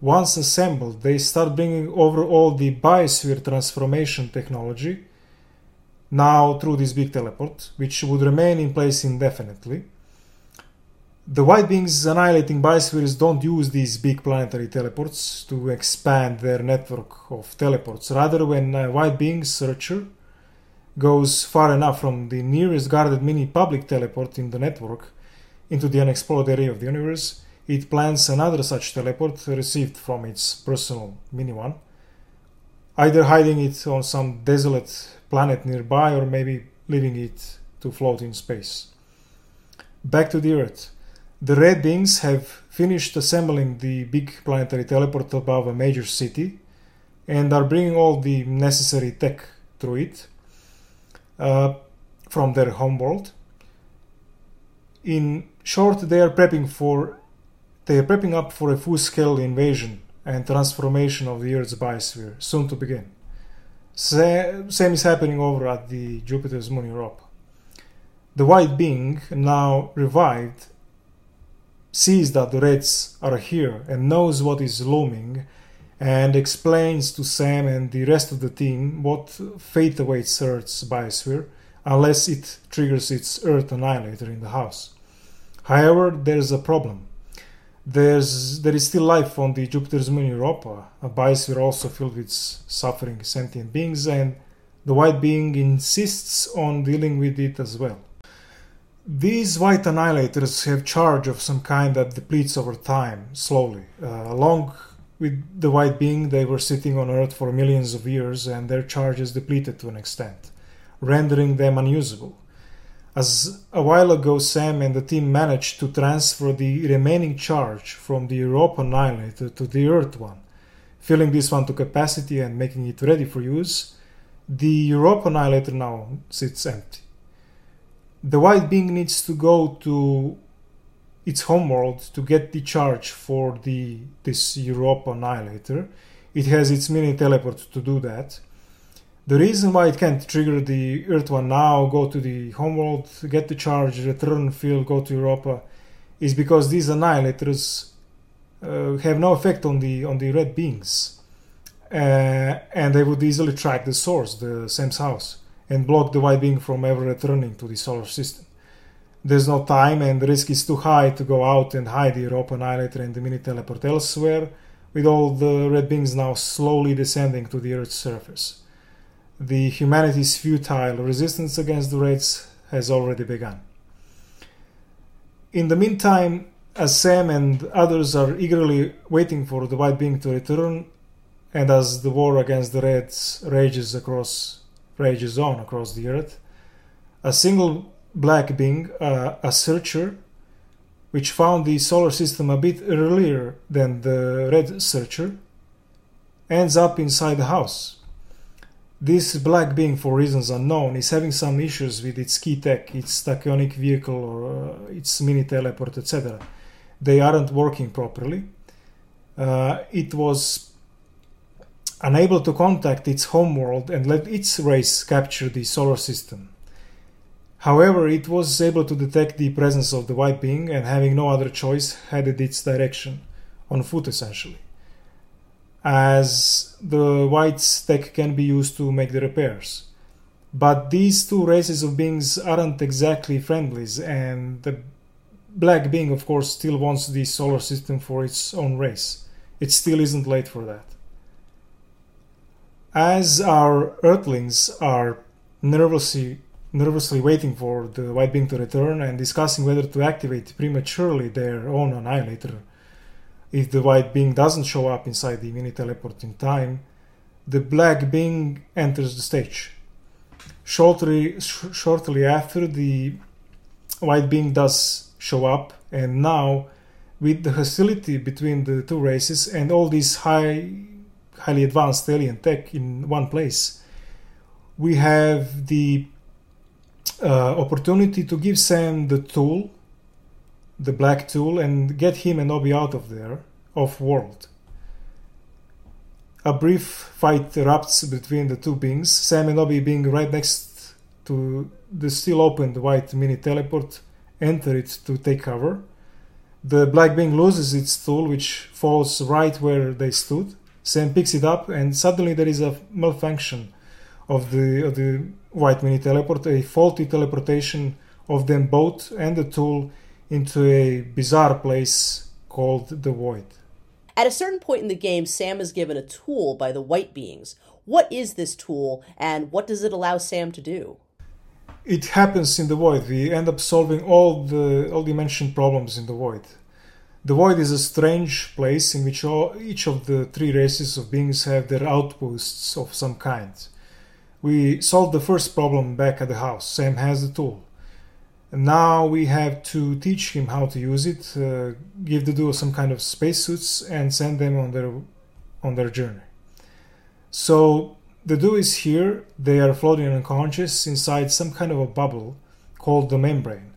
Once assembled, they start bringing over all the biosphere transformation technology now through this big teleport, which would remain in place indefinitely the white beings annihilating biospheres don't use these big planetary teleports to expand their network of teleports. Rather, when a white being searcher goes far enough from the nearest guarded mini public teleport in the network into the unexplored area of the universe, it plans another such teleport received from its personal mini one, either hiding it on some desolate planet nearby or maybe leaving it to float in space. Back to the Earth. The Red Beings have finished assembling the big planetary teleport above a major city and are bringing all the necessary tech through it uh, from their homeworld. In short, they are prepping for they are prepping up for a full-scale invasion and transformation of the Earth's biosphere soon to begin. Same is happening over at the Jupiter's moon Europa. The white being, now revived, sees that the Reds are here and knows what is looming and explains to Sam and the rest of the team what fate awaits Earth's biosphere unless it triggers its Earth annihilator in the house. However, there's a problem. There's, there is still life on the Jupiter's moon Europa, a biosphere also filled with suffering sentient beings, and the white being insists on dealing with it as well. These white annihilators have charge of some kind that depletes over time, slowly. Uh, along with the white being, they were sitting on Earth for millions of years and their charge is depleted to an extent, rendering them unusable. As a while ago, Sam and the team managed to transfer the remaining charge from the Europa Annihilator to the Earth one, filling this one to capacity and making it ready for use, the Europa Annihilator now sits empty the white being needs to go to its homeworld to get the charge for the this Europa annihilator. It has its mini teleport to do that. The reason why it can't trigger the Earth one now, go to the homeworld, get the charge, return field, go to Europa, is because these annihilators uh, have no effect on the on the red beings, uh, and they would easily track the source, the Sam's house and block the white being from ever returning to the solar system. There's no time and the risk is too high to go out and hide the Europa Annihilator and the mini teleport elsewhere, with all the red beings now slowly descending to the Earth's surface. The humanity's futile resistance against the Reds has already begun. In the meantime, as Sam and others are eagerly waiting for the white being to return, and as the war against the Reds rages across rages on across the earth. A single black being, uh, a searcher, which found the solar system a bit earlier than the red searcher, ends up inside the house. This black being, for reasons unknown, is having some issues with its key tech, its tachyonic vehicle or uh, its mini teleport, etc. They aren't working properly. Uh, it was unable to contact its homeworld and let its race capture the solar system. However, it was able to detect the presence of the white being and, having no other choice, headed its direction, on foot essentially. As the white tech can be used to make the repairs. But these two races of beings aren't exactly friendlies, and the black being, of course, still wants the solar system for its own race. It still isn't late for that as our earthlings are nervously nervously waiting for the white being to return and discussing whether to activate prematurely their own annihilator. If the white being doesn't show up inside the mini teleport in time, the black being enters the stage. Shortly, sh- shortly after, the white being does show up, and now, with the hostility between the two races and all this high, highly advanced alien tech in one place, we have the uh, opportunity to give Sam the tool, the black tool, and get him and Obi out of there, off world. A brief fight erupts between the two beings, Sam and Obi being right next to the still opened white mini teleport, enter it to take cover. The black being loses its tool, which falls right where they stood. Sam picks it up, and suddenly there is a malfunction of the of the white mini teleport, a faulty teleportation of them both and the tool into a bizarre place called the void. At a certain point in the game, Sam is given a tool by the white beings. What is this tool, and what does it allow Sam to do? It happens in the void. We end up solving all the all the mentioned problems in the void. The void is a strange place in which all, each of the three races of beings have their outposts of some kind. We solved the first problem back at the house. Sam has the tool. Now we have to teach him how to use it, uh, give the duo some kind of spacesuits, and send them on their on their journey. So the duo is here. They are floating unconscious inside some kind of a bubble called the membrane.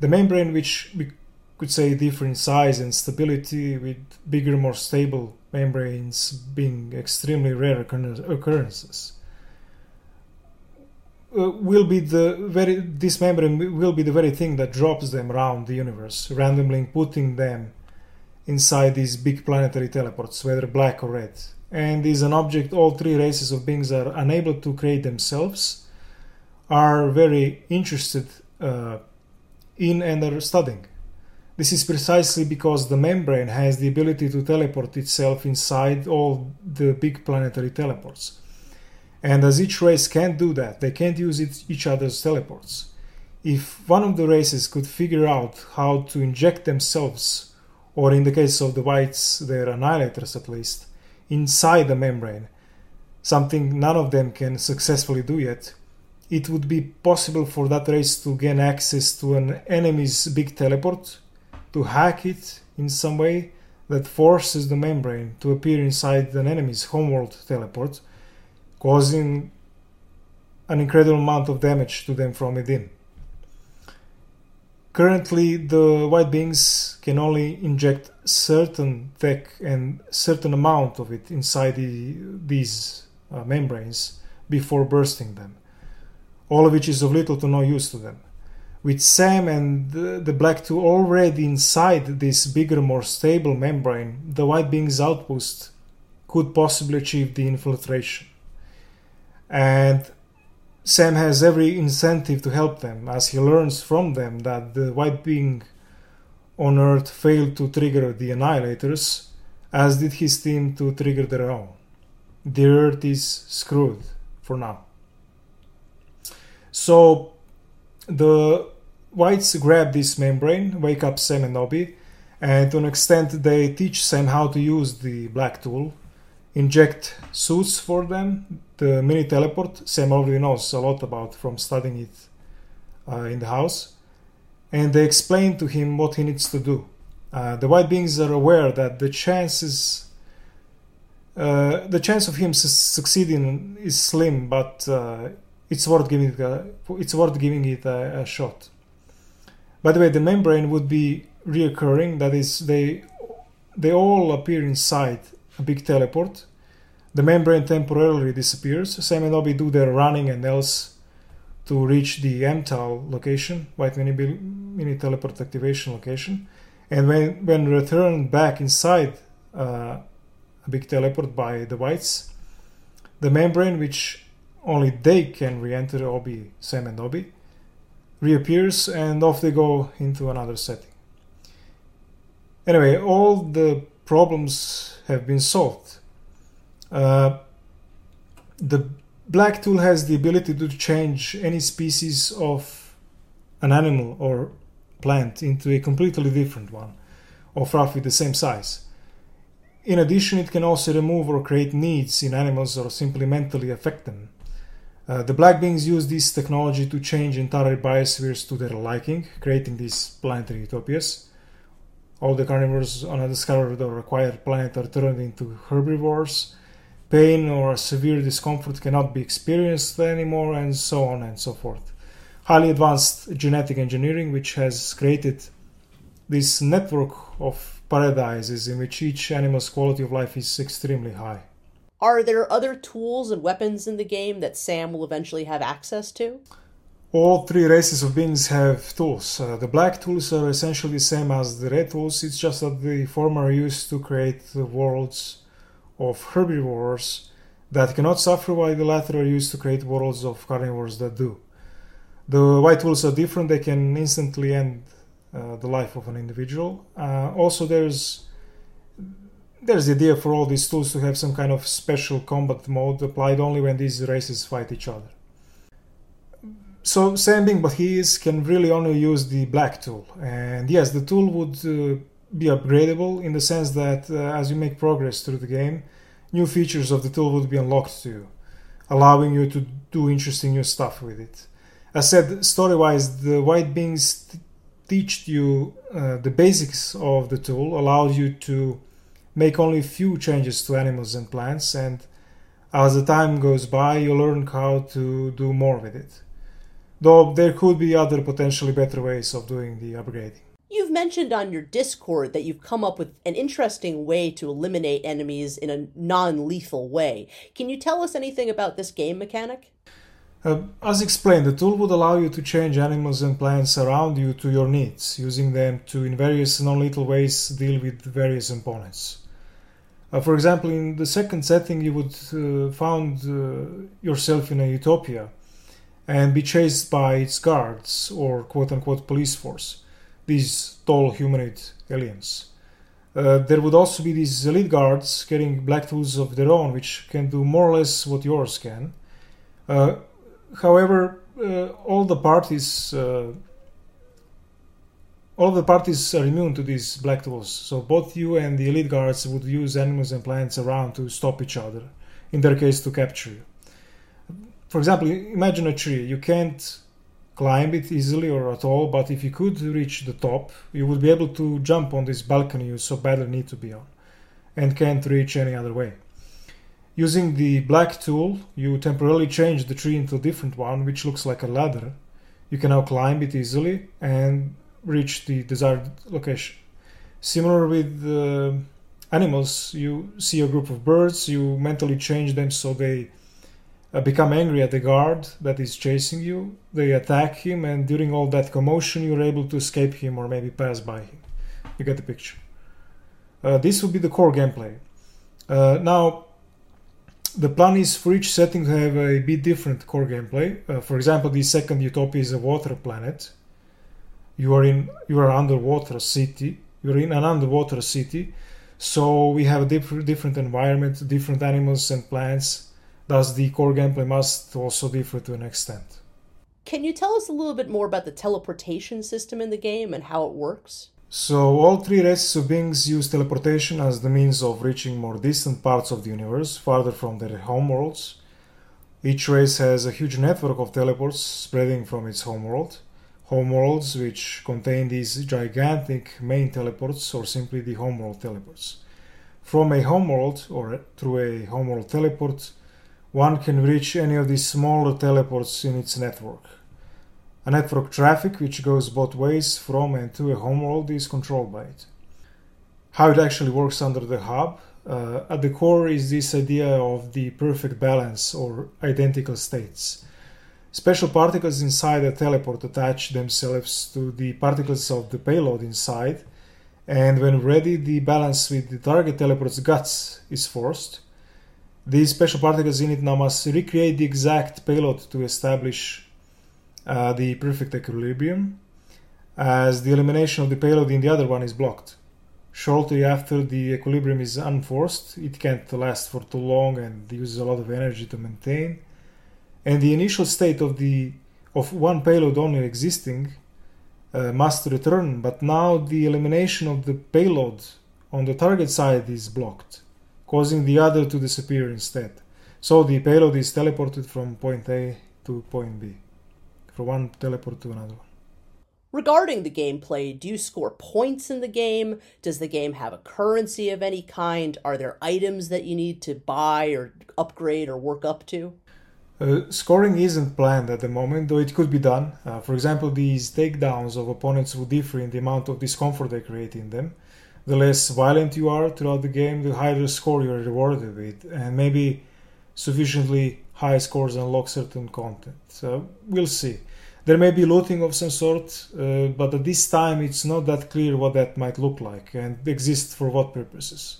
The membrane, which we could say different size and stability, with bigger, more stable membranes being extremely rare occurrences uh, will be the very this membrane will be the very thing that drops them around the universe, randomly putting them inside these big planetary teleports, whether black or red. And is an object all three races of beings are unable to create themselves, are very interested uh, in and are studying. This is precisely because the membrane has the ability to teleport itself inside all the big planetary teleports. And as each race can't do that, they can't use it, each other's teleports. If one of the races could figure out how to inject themselves, or in the case of the whites, their annihilators at least, inside the membrane, something none of them can successfully do yet, it would be possible for that race to gain access to an enemy's big teleport, to hack it in some way that forces the membrane to appear inside an enemy's homeworld teleport causing an incredible amount of damage to them from within. Currently, the white beings can only inject certain tech and certain amount of it inside the, these uh, membranes before bursting them, all of which is of little to no use to them. With Sam and the, the Black Tool already inside this bigger, more stable membrane, the white beings' outpost could possibly achieve the infiltration. And Sam has every incentive to help them as he learns from them that the white being on Earth failed to trigger the Annihilators, as did his team to trigger their own. The Earth is screwed for now. So the whites grab this membrane, wake up Sam and Obi, and to an extent they teach Sam how to use the black tool inject suits for them. The mini teleport, Sam already knows a lot about from studying it uh, in the house. And they explain to him what he needs to do. Uh, the white beings are aware that the chances, uh, the chance of him su- succeeding is slim, but uh, it's worth giving it a, it's worth giving it a, a shot. By the way, the membrane would be reoccurring. That is, they they all appear inside a big teleport. The membrane temporarily disappears. Sam and Obi do their running and else to reach the MTAL location, White Mini, Mini Teleport Activation location. And when, when returned back inside uh, a big teleport by the Whites, the membrane, which only they can re enter, Obi, Sam, and Obi, reappears and off they go into another setting. Anyway, all the problems have been solved. Uh, the black tool has the ability to change any species of an animal or plant into a completely different one of roughly the same size. In addition, it can also remove or create needs in animals or simply mentally affect them. Uh, the black beings use this technology to change entire biospheres to their liking, creating these planetary utopias. All the carnivores on a discovered or acquired planet are turned into herbivores. Pain or severe discomfort cannot be experienced anymore, and so on and so forth. Highly advanced genetic engineering, which has created this network of paradises in which each animal's quality of life is extremely high. Are there other tools and weapons in the game that Sam will eventually have access to? All three races of beings have tools. Uh, the black tools are essentially the same as the red tools, it's just that the former are used to create the worlds of herbivores that cannot suffer, while the latter are used to create worlds of carnivores that do. The white tools are different, they can instantly end uh, the life of an individual. Uh, also, there's there's the idea for all these tools to have some kind of special combat mode applied only when these races fight each other. So Sam being but he is can really only use the black tool, and yes, the tool would uh, be upgradable in the sense that uh, as you make progress through the game, new features of the tool would be unlocked to you, allowing you to do interesting new stuff with it. As said, story-wise, the white beings teach you uh, the basics of the tool, allows you to make only few changes to animals and plants, and as the time goes by, you learn how to do more with it. Though there could be other potentially better ways of doing the upgrading. You've mentioned on your Discord that you've come up with an interesting way to eliminate enemies in a non lethal way. Can you tell us anything about this game mechanic? Uh, as explained, the tool would allow you to change animals and plants around you to your needs, using them to, in various non lethal ways, deal with various opponents. Uh, for example, in the second setting, you would uh, found uh, yourself in a utopia and be chased by its guards or quote unquote police force, these tall humanoid aliens. Uh, there would also be these elite guards carrying black tools of their own, which can do more or less what yours can. Uh, however, uh, all the parties uh, all the parties are immune to these black tools, so both you and the elite guards would use animals and plants around to stop each other, in their case to capture you. For example, imagine a tree. You can't climb it easily or at all, but if you could reach the top, you would be able to jump on this balcony you so badly need to be on, and can't reach any other way. Using the black tool, you temporarily change the tree into a different one, which looks like a ladder. You can now climb it easily and reach the desired location. Similar with uh, animals, you see a group of birds, you mentally change them so they become angry at the guard that is chasing you. They attack him, and during all that commotion, you're able to escape him or maybe pass by him. You get the picture. Uh, this would be the core gameplay. Uh, now, the plan is for each setting to have a bit different core gameplay. Uh, for example, the second Utopia is a water planet you are in you are underwater city you're in an underwater city so we have a different different environment different animals and plants thus the core gameplay must also differ to an extent? Can you tell us a little bit more about the teleportation system in the game and how it works? So all three races of beings use teleportation as the means of reaching more distant parts of the universe farther from their homeworlds each race has a huge network of teleports spreading from its homeworld homeworlds which contain these gigantic main teleports or simply the homeworld teleports. From a homeworld or through a homeworld teleport, one can reach any of these smaller teleports in its network. A network traffic which goes both ways from and to a homeworld is controlled by it. How it actually works under the hub, uh, at the core is this idea of the perfect balance or identical states Special particles inside a teleport attach themselves to the particles of the payload inside, and when ready, the balance with the target teleport's guts is forced. These special particles in it now must recreate the exact payload to establish uh, the perfect equilibrium, as the elimination of the payload in the other one is blocked. Shortly after the equilibrium is unforced, it can't last for too long and uses a lot of energy to maintain and the initial state of the of one payload only existing uh, must return, but now the elimination of the payload on the target side is blocked, causing the other to disappear instead. So the payload is teleported from point A to point B, from one teleport to another one. Regarding the gameplay, do you score points in the game? Does the game have a currency of any kind? Are there items that you need to buy or upgrade or work up to? Uh, scoring isn't planned at the moment, though it could be done. Uh, for example, these takedowns of opponents will differ in the amount of discomfort they create in them. The less violent you are throughout the game, the higher score you are rewarded with, and maybe sufficiently high scores unlock certain content. So we'll see. There may be looting of some sort, uh, but at this time it's not that clear what that might look like and exist for what purposes.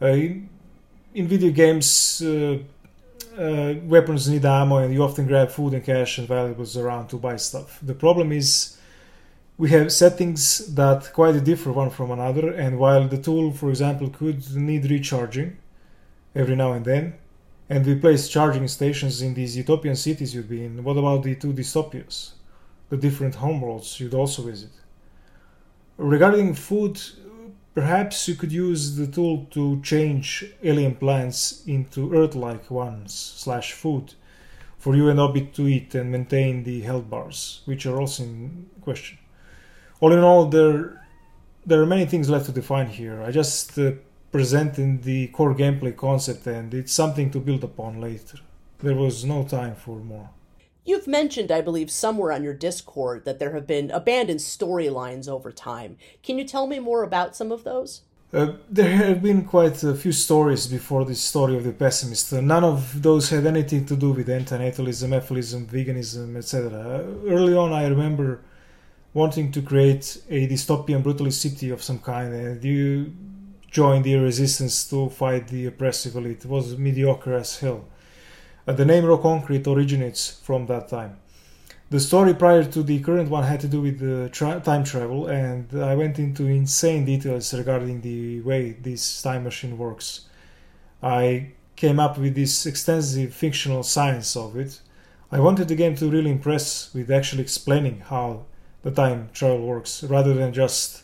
Uh, in, in, video games, uh, uh, weapons need ammo, and you often grab food and cash and valuables around to buy stuff. The problem is we have settings that quite differ one from another, and while the tool, for example, could need recharging every now and then, and we place charging stations in these utopian cities you'd be in, what about the two dystopias, the different homeworlds you'd also visit? Regarding food, Perhaps you could use the tool to change alien plants into Earth-like ones slash food for you and Obi to eat and maintain the health bars, which are also in question. All in all, there there are many things left to define here. I just uh, presented the core gameplay concept, and it's something to build upon later. There was no time for more. You've mentioned, I believe, somewhere on your Discord that there have been abandoned storylines over time. Can you tell me more about some of those? Uh, there have been quite a few stories before this story of the pessimist. None of those had anything to do with antinatalism, efilism, veganism, etc. early on, I remember wanting to create a dystopian brutalist city of some kind, and you joined the resistance to fight the oppressive elite. It was mediocre as hell. Uh, the name Raw Concrete originates from that time. The story prior to the current one had to do with uh, tra- time travel, and I went into insane details regarding the way this time machine works. I came up with this extensive fictional science of it. I wanted the game to really impress with actually explaining how the time travel works, rather than just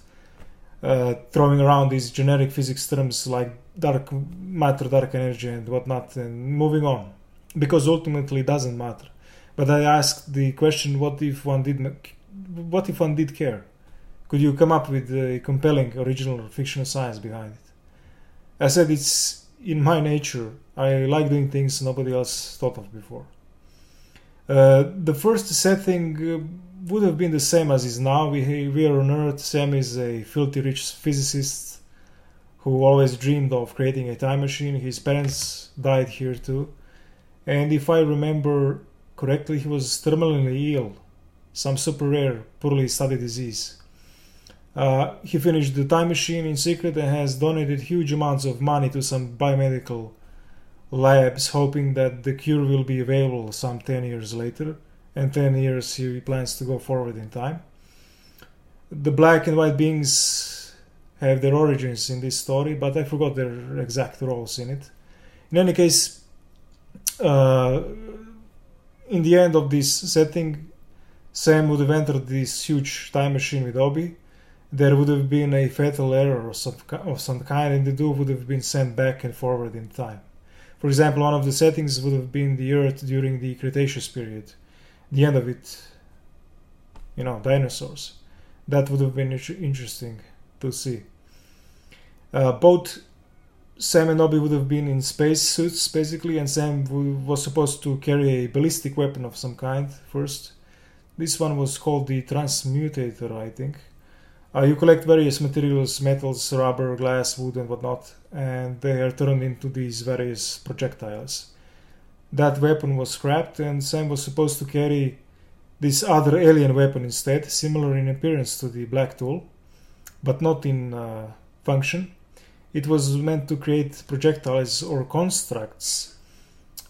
uh, throwing around these generic physics terms like dark matter, dark energy, and whatnot, and moving on because ultimately it doesn't matter. But I asked the question: What if one did? What if one did care? Could you come up with a compelling original fictional science behind it? I said it's in my nature. I like doing things nobody else thought of before. Uh, the first setting uh, would have been the same as is now. We, we are on Earth. Sam is a filthy rich physicist who always dreamed of creating a time machine. His parents died here too and if I remember correctly, he was terminally ill, some super rare, poorly studied disease. Uh, he finished the time machine in secret and has donated huge amounts of money to some biomedical labs, hoping that the cure will be available some 10 years later. And 10 years he plans to go forward in time. The black and white beings have their origins in this story, but I forgot their exact roles in it. In any case, uh, in the end of this setting, Sam would have entered this huge time machine with Obi. There would have been a fatal error of some, of some kind, and the duo would have been sent back and forward in time. For example, one of the settings would have been the Earth during the Cretaceous period. The end of it, you know, dinosaurs. That would have been interesting to see. Uh, both Sam and Obi would have been in space suits basically, and Sam was supposed to carry a ballistic weapon of some kind first. This one was called the Transmutator, I think. Uh, you collect various materials, metals, rubber, glass, wood, and whatnot, and they are turned into these various projectiles. That weapon was scrapped, and Sam was supposed to carry this other alien weapon instead, similar in appearance to the Black Tool, but not in uh, function it was meant to create projectiles or constructs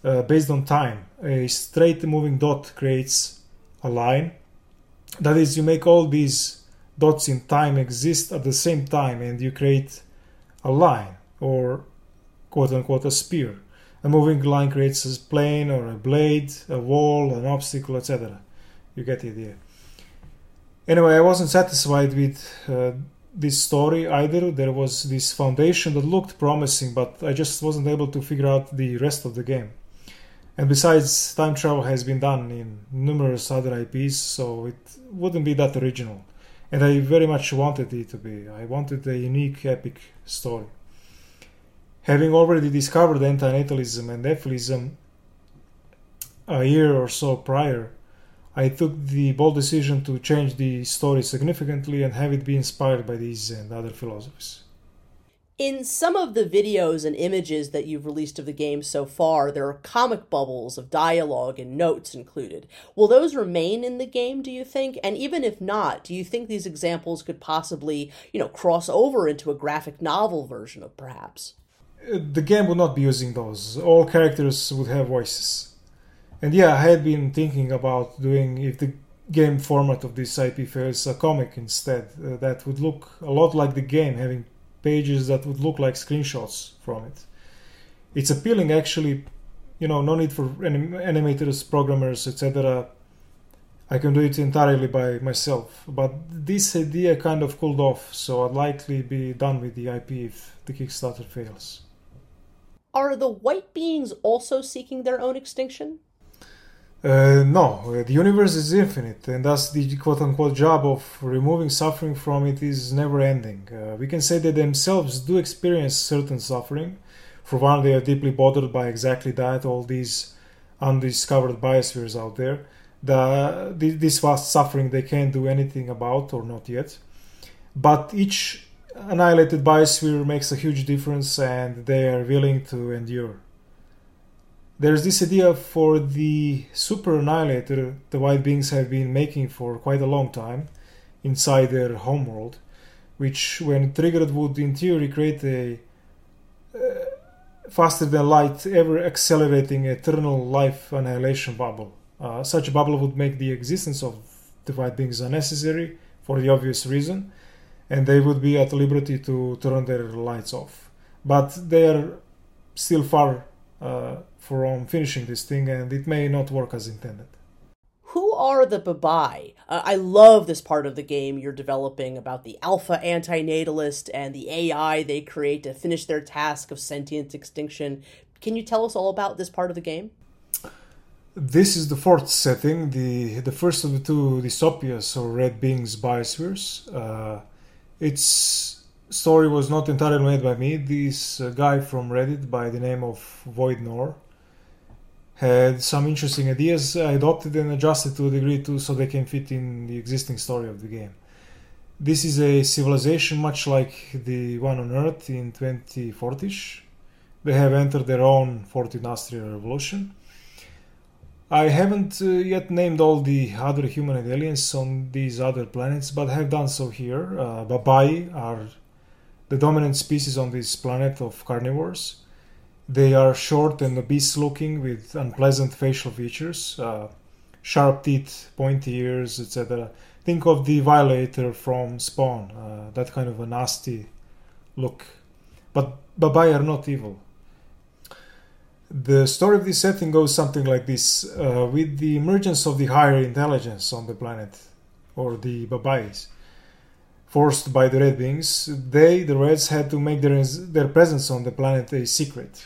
uh, based on time. A straight moving dot creates a line. That is, you make all these dots in time exist at the same time and you create a line or quote unquote a spear. A moving line creates a plane or a blade, a wall, an obstacle, etc. You get the idea. Anyway, I wasn't satisfied with uh, this story either. There was this foundation that looked promising, but I just wasn't able to figure out the rest of the game. And besides, time travel has been done in numerous other IPs, so it wouldn't be that original. And I very much wanted it to be. I wanted a unique, epic story. Having already discovered antinatalism and efilism a year or so prior, I took the bold decision to change the story significantly and have it be inspired by these and other philosophies. In some of the videos and images that you've released of the game so far, there are comic bubbles of dialogue and notes included. Will those remain in the game, do you think? And even if not, do you think these examples could possibly, you know, cross over into a graphic novel version of perhaps? The game would not be using those. All characters would have voices. And yeah, I had been thinking about doing, if the game format of this IP fails, a comic instead. Uh, that would look a lot like the game, having pages that would look like screenshots from it. It's appealing actually, you know, no need for anim- animators, programmers, etc. I can do it entirely by myself. But this idea kind of cooled off, so I'd likely be done with the IP if the Kickstarter fails. Are the white beings also seeking their own extinction? Uh, no, the universe is infinite, and thus the quote unquote job of removing suffering from it is never ending. Uh, we can say that themselves do experience certain suffering. For one, they are deeply bothered by exactly that, all these undiscovered biospheres out there. The, this vast suffering they can't do anything about, or not yet. But each annihilated biosphere makes a huge difference, and they are willing to endure there's this idea for the super annihilator the white beings have been making for quite a long time inside their homeworld, which, when triggered, would in theory create a uh, faster than light, ever accelerating eternal life annihilation bubble. Uh, such a bubble would make the existence of the white beings unnecessary for the obvious reason, and they would be at liberty to turn their lights off. But they are still far uh, from finishing this thing, and it may not work as intended. Who are the Babai? Uh, I love this part of the game you're developing about the alpha antinatalist and the AI they create to finish their task of sentient extinction. Can you tell us all about this part of the game? This is the fourth setting, the the first of the two dystopias or red beings biospheres. Uh, its story was not entirely made by me. This uh, guy from Reddit by the name of Voidnor had some interesting ideas I adopted and adjusted to a degree too so they can fit in the existing story of the game. This is a civilization much like the one on Earth in 2040ish. They have entered their own fourth industrial revolution. I haven't uh, yet named all the other humanoid aliens on these other planets, but have done so here. Uh, Babai are the dominant species on this planet of carnivores. They are short and obese looking with unpleasant facial features, uh, sharp teeth, pointy ears, etc. Think of the Violator from Spawn, uh, that kind of a nasty look. But Babai are not evil. The story of this setting goes something like this uh, With the emergence of the higher intelligence on the planet, or the Babais, forced by the red beings, they, the Reds, had to make their, their presence on the planet a secret.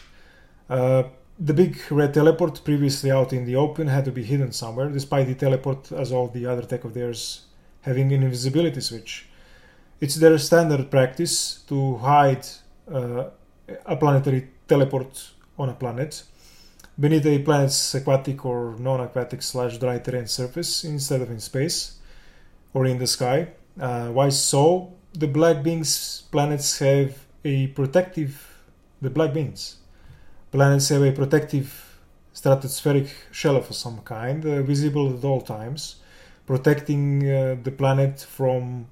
Uh, the big red teleport, previously out in the open, had to be hidden somewhere, despite the teleport, as all the other tech of theirs, having an invisibility switch. It's their standard practice to hide uh, a planetary teleport on a planet beneath a planet's aquatic or non-aquatic slash dry terrain surface instead of in space or in the sky. Uh, why so? The black beings planets have a protective the black beings Planets have a protective stratospheric shell of some kind, uh, visible at all times, protecting uh, the planet from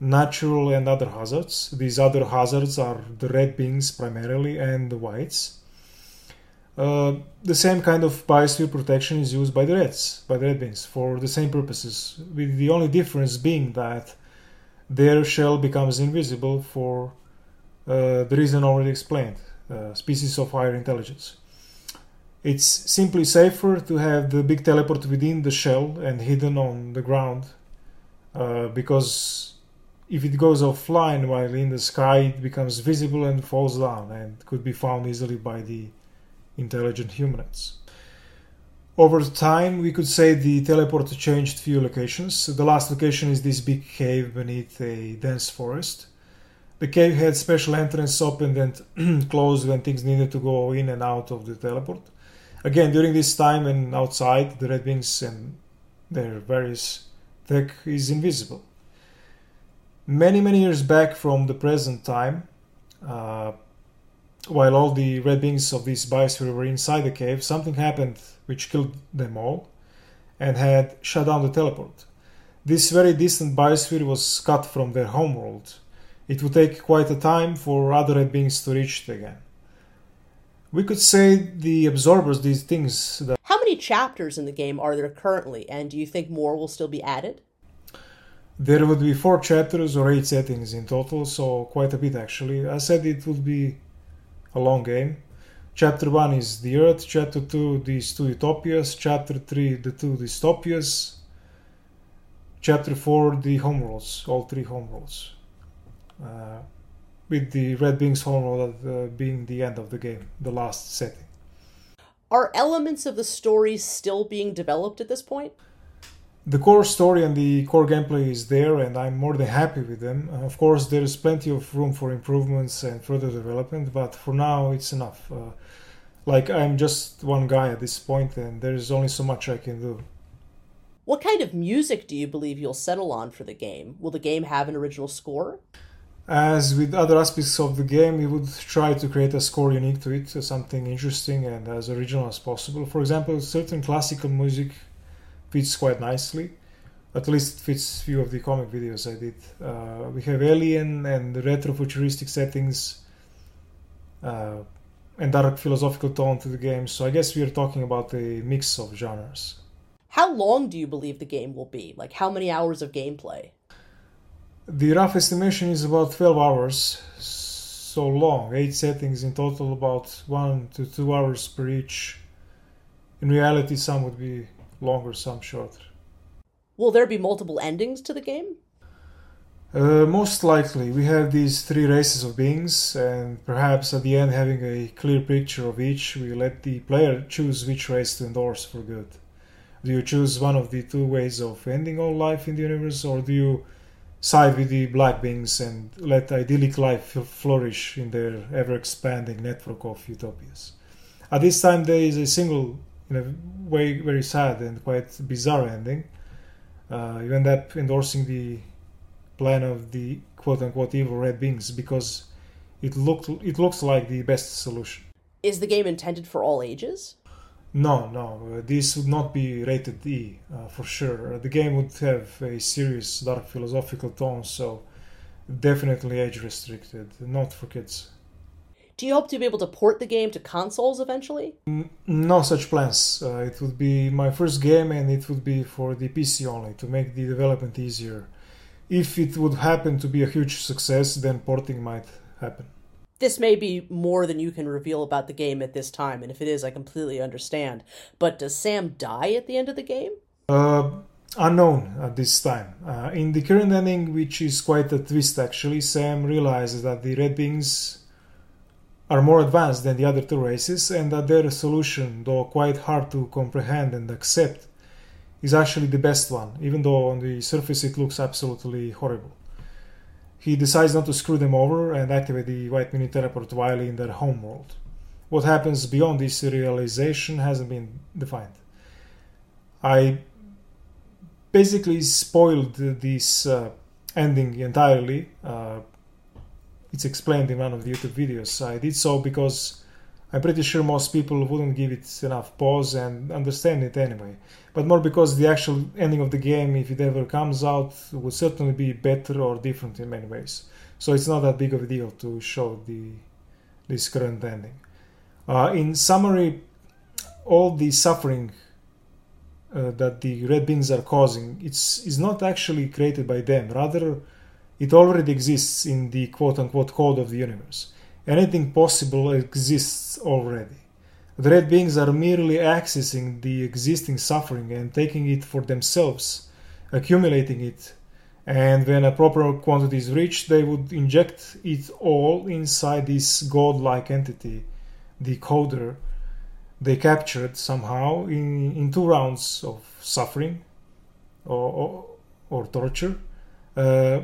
natural and other hazards. These other hazards are the red beings primarily and the whites. Uh, the same kind of biosphere protection is used by the reds, by the red beings, for the same purposes, with the only difference being that their shell becomes invisible for uh, the reason already explained. Uh, species of higher intelligence. It's simply safer to have the big teleport within the shell and hidden on the ground uh, because if it goes offline while in the sky, it becomes visible and falls down and could be found easily by the intelligent humanoids. Over time, we could say the teleport changed few locations. The last location is this big cave beneath a dense forest. The cave had special entrance opened and closed when things needed to go in and out of the teleport. Again, during this time and outside, the red beings and their various tech is invisible. Many, many years back from the present time, uh, while all the red beings of this biosphere were inside the cave, something happened which killed them all and had shut down the teleport. This very distant biosphere was cut from their homeworld. It would take quite a time for other red beings to reach it again. We could say the absorbers, these things that. How many chapters in the game are there currently, and do you think more will still be added? There would be four chapters or eight settings in total, so quite a bit actually. I said it would be a long game. Chapter 1 is the Earth, Chapter 2 these two utopias, Chapter 3 the two dystopias, Chapter 4 the homeworlds, all three homeworlds. Uh, with the red beings homeworld uh, being the end of the game, the last setting. Are elements of the story still being developed at this point? The core story and the core gameplay is there, and I'm more than happy with them. Uh, of course, there is plenty of room for improvements and further development, but for now, it's enough. Uh, like, I'm just one guy at this point, and there is only so much I can do. What kind of music do you believe you'll settle on for the game? Will the game have an original score? As with other aspects of the game, we would try to create a score unique to it, something interesting and as original as possible. For example, certain classical music fits quite nicely. At least it fits few of the comic videos I did. Uh, we have alien and retro-futuristic settings, uh, and dark philosophical tone to the game. So I guess we are talking about a mix of genres. How long do you believe the game will be? Like how many hours of gameplay? The rough estimation is about 12 hours. So long, eight settings in total, about one to two hours per each. In reality, some would be longer, some shorter. Will there be multiple endings to the game? Uh, most likely, we have these three races of beings, and perhaps at the end, having a clear picture of each, we let the player choose which race to endorse for good. Do you choose one of the two ways of ending all life in the universe, or do you side with the black beings and let idyllic life flourish in their ever expanding network of utopias? At this time, there is a single in a way very sad and quite bizarre ending. Uh, you end up endorsing the plan of the quote unquote evil red beings because it looked it looks like the best solution. Is the game intended for all ages? No, no, uh, this would not be rated E uh, for sure. The game would have a serious dark philosophical tone, so definitely age restricted, not for kids. Do you hope to be able to port the game to consoles eventually? No such plans. Uh, it would be my first game and it would be for the PC only to make the development easier. If it would happen to be a huge success, then porting might happen. This may be more than you can reveal about the game at this time, and if it is, I completely understand. But does Sam die at the end of the game? Uh, unknown at this time. Uh, in the current ending, which is quite a twist actually, Sam realizes that the red beings are more advanced than the other two races and that their solution, though quite hard to comprehend and accept, is actually the best one, even though on the surface it looks absolutely horrible. He decides not to screw them over and activate the White Mini Teleport while in their homeworld. What happens beyond this realization hasn't been defined. I basically spoiled this uh, ending entirely. Uh, it's explained in one of the YouTube videos. I did so because I'm pretty sure most people wouldn't give it enough pause and understand it anyway. But more because the actual ending of the game, if it ever comes out, would certainly be better or different in many ways. So it's not that big of a deal to show the this current ending. Uh, in summary, all the suffering uh, that the red beings are causing, it's is not actually created by them. Rather, it already exists in the quote unquote code of the universe. Anything possible exists already. The red beings are merely accessing the existing suffering and taking it for themselves, accumulating it, and when a proper quantity is reached, they would inject it all inside this godlike entity, the coder, they captured somehow in, in two rounds of suffering or, or, or torture. Uh,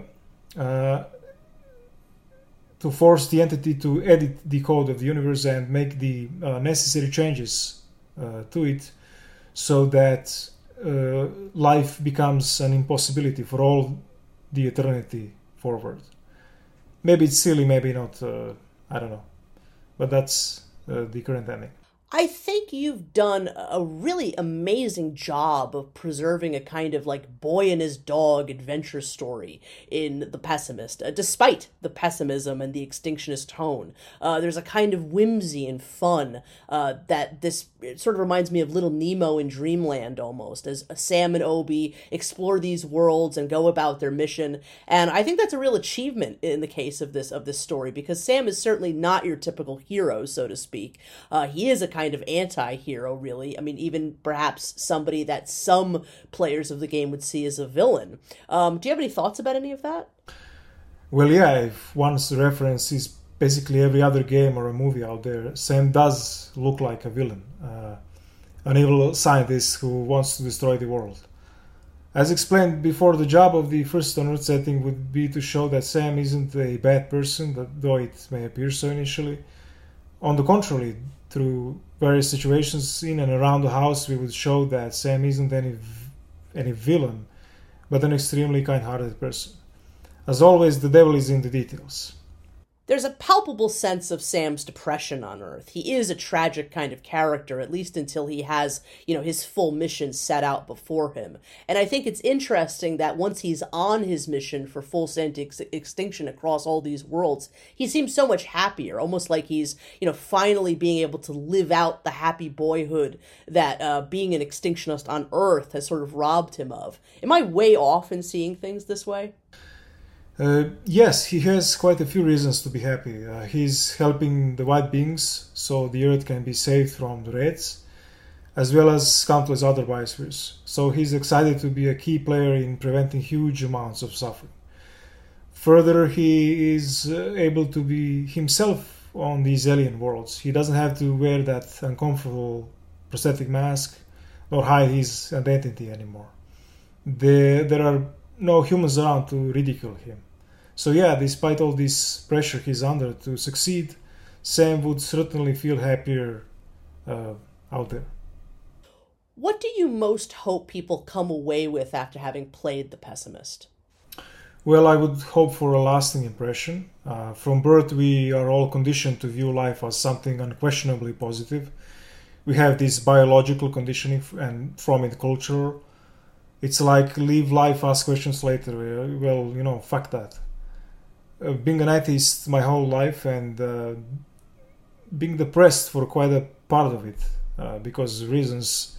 to force the entity to edit the code of the universe and make the uh, necessary changes uh, to it so that uh, life becomes an impossibility for all the eternity forward. Maybe it's silly, maybe not, uh, I don't know. But that's uh, the current ending. I think you've done a really amazing job of preserving a kind of like boy and his dog adventure story in The Pessimist, uh, despite the pessimism and the extinctionist tone. Uh, there's a kind of whimsy and fun uh, that this sort of reminds me of Little Nemo in Dreamland almost, as Sam and Obi explore these worlds and go about their mission. And I think that's a real achievement in the case of this of this story because Sam is certainly not your typical hero, so to speak. Uh, he is a kind kind of anti-hero really i mean even perhaps somebody that some players of the game would see as a villain um, do you have any thoughts about any of that well yeah if one's reference is basically every other game or a movie out there sam does look like a villain uh, an evil scientist who wants to destroy the world as explained before, the job of the first on Earth setting would be to show that Sam isn't a bad person, though it may appear so initially. On the contrary, through various situations in and around the house, we would show that Sam isn't any any villain, but an extremely kind-hearted person. As always, the devil is in the details there's a palpable sense of Sam's depression on Earth. He is a tragic kind of character, at least until he has, you know, his full mission set out before him. And I think it's interesting that once he's on his mission for full sentient extinction across all these worlds, he seems so much happier, almost like he's, you know, finally being able to live out the happy boyhood that uh, being an extinctionist on Earth has sort of robbed him of. Am I way off in seeing things this way? Uh, yes, he has quite a few reasons to be happy. Uh, he's helping the white beings so the earth can be saved from the reds, as well as countless other biospheres. So he's excited to be a key player in preventing huge amounts of suffering. Further, he is uh, able to be himself on these alien worlds. He doesn't have to wear that uncomfortable prosthetic mask nor hide his identity anymore. There, there are no humans around to ridicule him. So yeah, despite all this pressure he's under to succeed, Sam would certainly feel happier uh, out there. What do you most hope people come away with after having played The Pessimist? Well, I would hope for a lasting impression. Uh, from birth, we are all conditioned to view life as something unquestionably positive. We have this biological conditioning and from it cultural. It's like live life, ask questions later. Well, you know, fuck that uh, being an atheist my whole life and uh, being depressed for quite a part of it uh, because reasons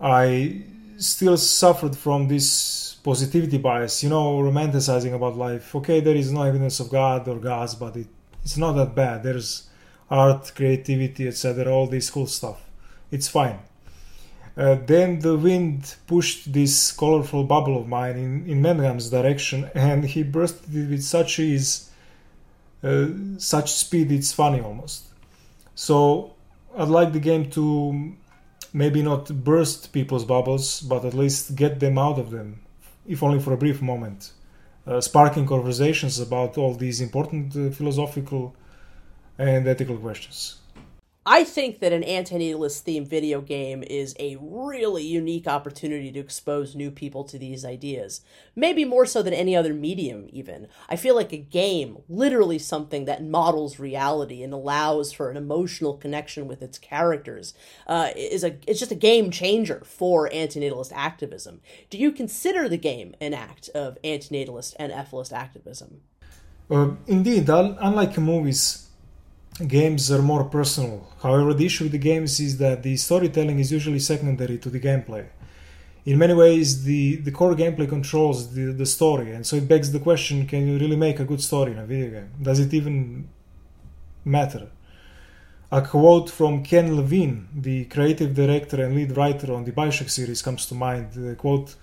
I still suffered from this positivity bias, you know, romanticizing about life. Okay, there is no evidence of God or gods, but it, it's not that bad. There's art, creativity, etc., all this cool stuff. It's fine. Uh, then the wind pushed this colorful bubble of mine in, in direction, and he bursted it with such ease, uh, such speed, it's funny almost. So I'd like the game to maybe not burst people's bubbles, but at least get them out of them, if only for a brief moment, uh, sparking conversations about all these important uh, philosophical and ethical questions. I think that an antinatalist themed video game is a really unique opportunity to expose new people to these ideas. Maybe more so than any other medium, even. I feel like a game, literally something that models reality and allows for an emotional connection with its characters, uh, is a it's just a game changer for antinatalist activism. Do you consider the game an act of antinatalist and efilist activism? Uh, indeed, unlike movies, games are more personal. However, the issue with the games is that the storytelling is usually secondary to the gameplay. In many ways, the, the core gameplay controls the, the story, and so it begs the question can you really make a good story in a video game? Does it even matter? A quote from Ken Levine, the creative director and lead writer on the Bioshock series, comes to mind. The quote,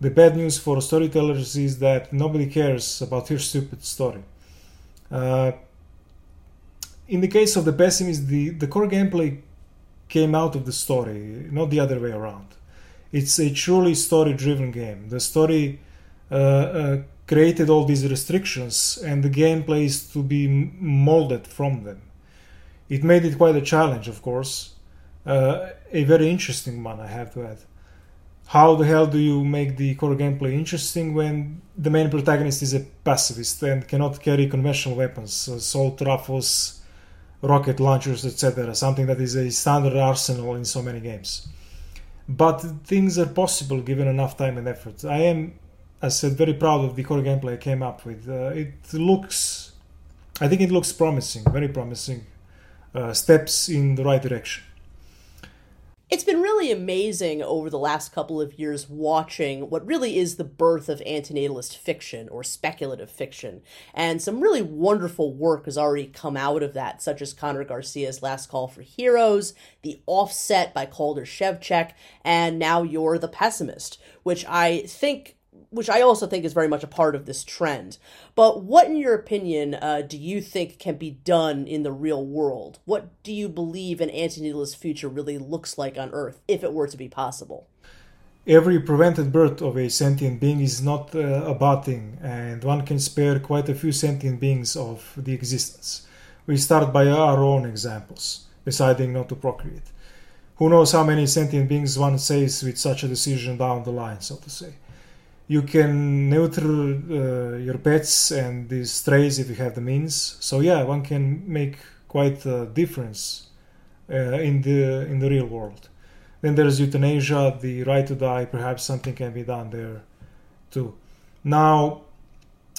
The bad news for storytellers is that nobody cares about your stupid story. Uh, in the case of the pessimist, the, the core gameplay came out of the story, not the other way around. It's a truly story driven game. The story uh, uh, created all these restrictions, and the gameplay is to be molded from them. It made it quite a challenge, of course, uh, a very interesting one, I have to add. How the hell do you make the core gameplay interesting when the main protagonist is a pacifist and cannot carry conventional weapons, assault rifles, rocket launchers, etc. Something that is a standard arsenal in so many games. But things are possible given enough time and effort. I am, as I said, very proud of the core gameplay I came up with. Uh, it looks, I think it looks promising, very promising. Uh, steps in the right direction. It's been really amazing over the last couple of years watching what really is the birth of antinatalist fiction or speculative fiction. And some really wonderful work has already come out of that, such as Conor Garcia's Last Call for Heroes, The Offset by Calder Szewczak, and now You're the Pessimist, which I think which I also think is very much a part of this trend. But what, in your opinion, uh, do you think can be done in the real world? What do you believe an antinatalist future really looks like on Earth, if it were to be possible? Every prevented birth of a sentient being is not uh, a bad thing, and one can spare quite a few sentient beings of the existence. We start by our own examples, deciding not to procreate. Who knows how many sentient beings one saves with such a decision down the line, so to say you can neuter uh, your pets and these strays if you have the means. So yeah, one can make quite a difference uh, in the in the real world. Then there's euthanasia, the right to die. Perhaps something can be done there too. Now,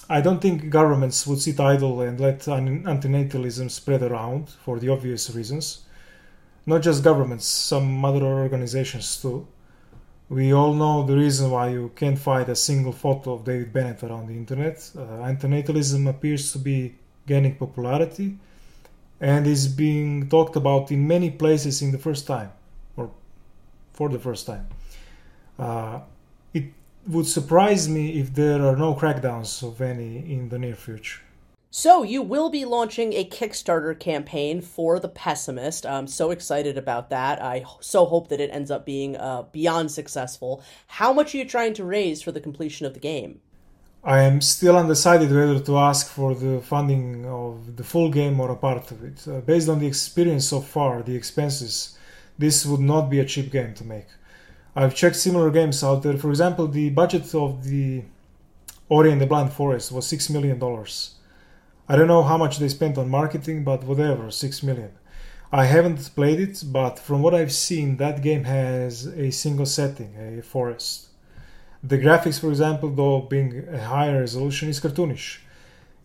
I don't think governments would sit idle and let antinatalism spread around for the obvious reasons. Not just governments, some other organizations too. We all know the reason why you can't find a single photo of David Benatar around the internet. Uh, antinatalism appears to be gaining popularity and is being talked about in many places in the first time or for the first time. Uh, it would surprise me if there are no crackdowns of any in the near future. So, you will be launching a Kickstarter campaign for The Pessimist. I'm so excited about that. I so hope that it ends up being uh, beyond successful. How much are you trying to raise for the completion of the game? I am still undecided whether to ask for the funding of the full game or a part of it. Uh, based on the experience so far, the expenses, this would not be a cheap game to make. I've checked similar games out there. For example, the budget of the Ori and the Blind Forest was $6 million I don't know how much they spent on marketing, but whatever, 6 million. I haven't played it, but from what I've seen, that game has a single setting, a forest. The graphics, for example, though being a higher resolution, is cartoonish.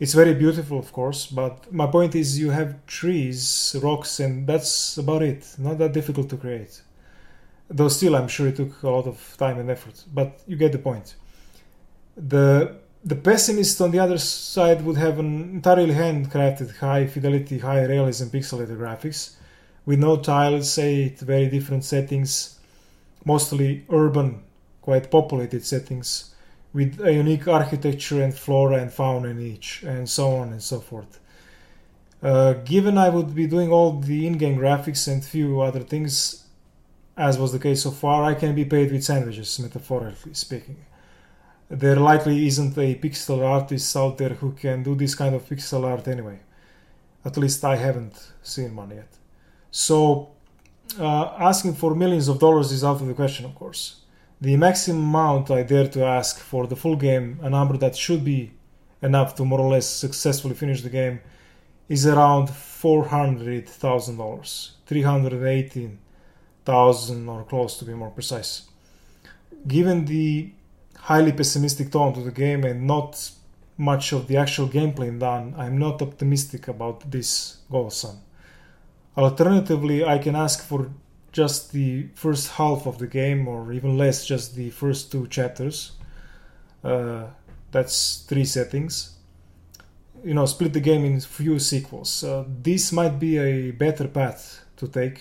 It's very beautiful, of course, but my point is you have trees, rocks, and that's about it. Not that difficult to create. Though still, I'm sure it took a lot of time and effort, but you get the point. The the pessimist on the other side would have an entirely handcrafted high fidelity, high realism pixelated graphics with no tiles, eight very different settings, mostly urban, quite populated settings, with a unique architecture and flora and fauna in each, and so on and so forth. Uh, given I would be doing all the in-game graphics and few other things, as was the case so far, I can be paid with sandwiches, metaphorically speaking there likely isn't a pixel artist out there who can do this kind of pixel art anyway. At least I haven't seen one yet. So, uh, asking for millions of dollars is out of the question, of course. The maximum amount I dare to ask for the full game, a number that should be enough to more or less successfully finish the game, is around $400,000. 318,000 or close to be more precise. Given the highly pessimistic tone to the game and not much of the actual gameplay done, I'm not optimistic about this goal. Alternatively, I can ask for just the first half of the game, or even less, just the first two chapters. Uh, that's three settings. you know split the game in few sequels. Uh, this might be a better path to take.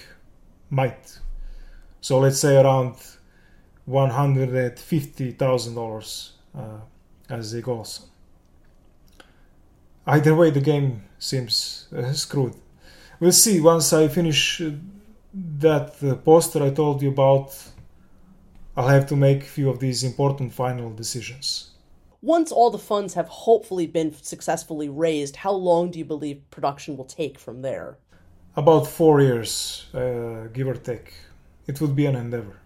Might. So let's say around one hundred and fifty thousand uh, dollars as a goal. Either way, the game seems uh, screwed. We'll see once I finish uh, that uh, poster I told you about. I'll have to make a few of these important final decisions. Once all the funds have hopefully been successfully raised, how long do you believe production will take from there? About four years, uh, give or take. It would be an endeavor.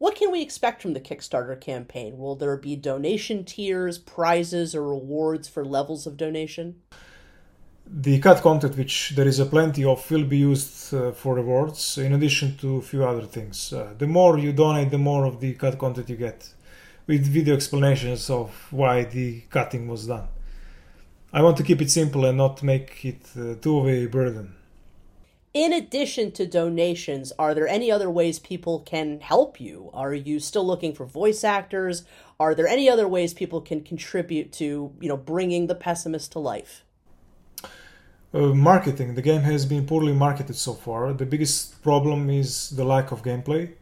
What can we expect from the Kickstarter campaign? Will there be donation tiers, prizes, or rewards for levels of donation? The cut content, which there is a plenty of, will be used uh, for rewards, in addition to a few other things. Uh, the more you donate, the more of the cut content you get with video explanations of why the cutting was done. I want to keep it simple and not make it uh, too of a burden. In addition to donations, are there any other ways people can help you? Are you still looking for voice actors? Are there any other ways people can contribute to, you know, bringing the pessimist to life? Uh, marketing. The game has been poorly marketed so far. The biggest problem is the lack of gameplay.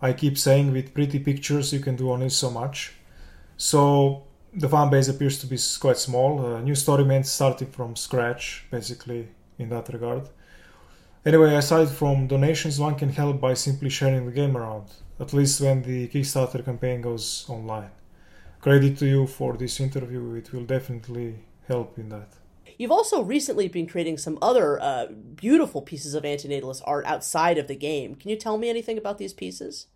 I keep saying with pretty pictures you can do only so much. So the fan base appears to be quite small. Uh, new story meant starting from scratch, basically, in that regard. Anyway, aside from donations, one can help by simply sharing the game around, at least when the Kickstarter campaign goes online. Credit to you for this interview, it will definitely help in that. You've also recently been creating some other uh, beautiful pieces of antinatalist art outside of the game. Can you tell me anything about these pieces?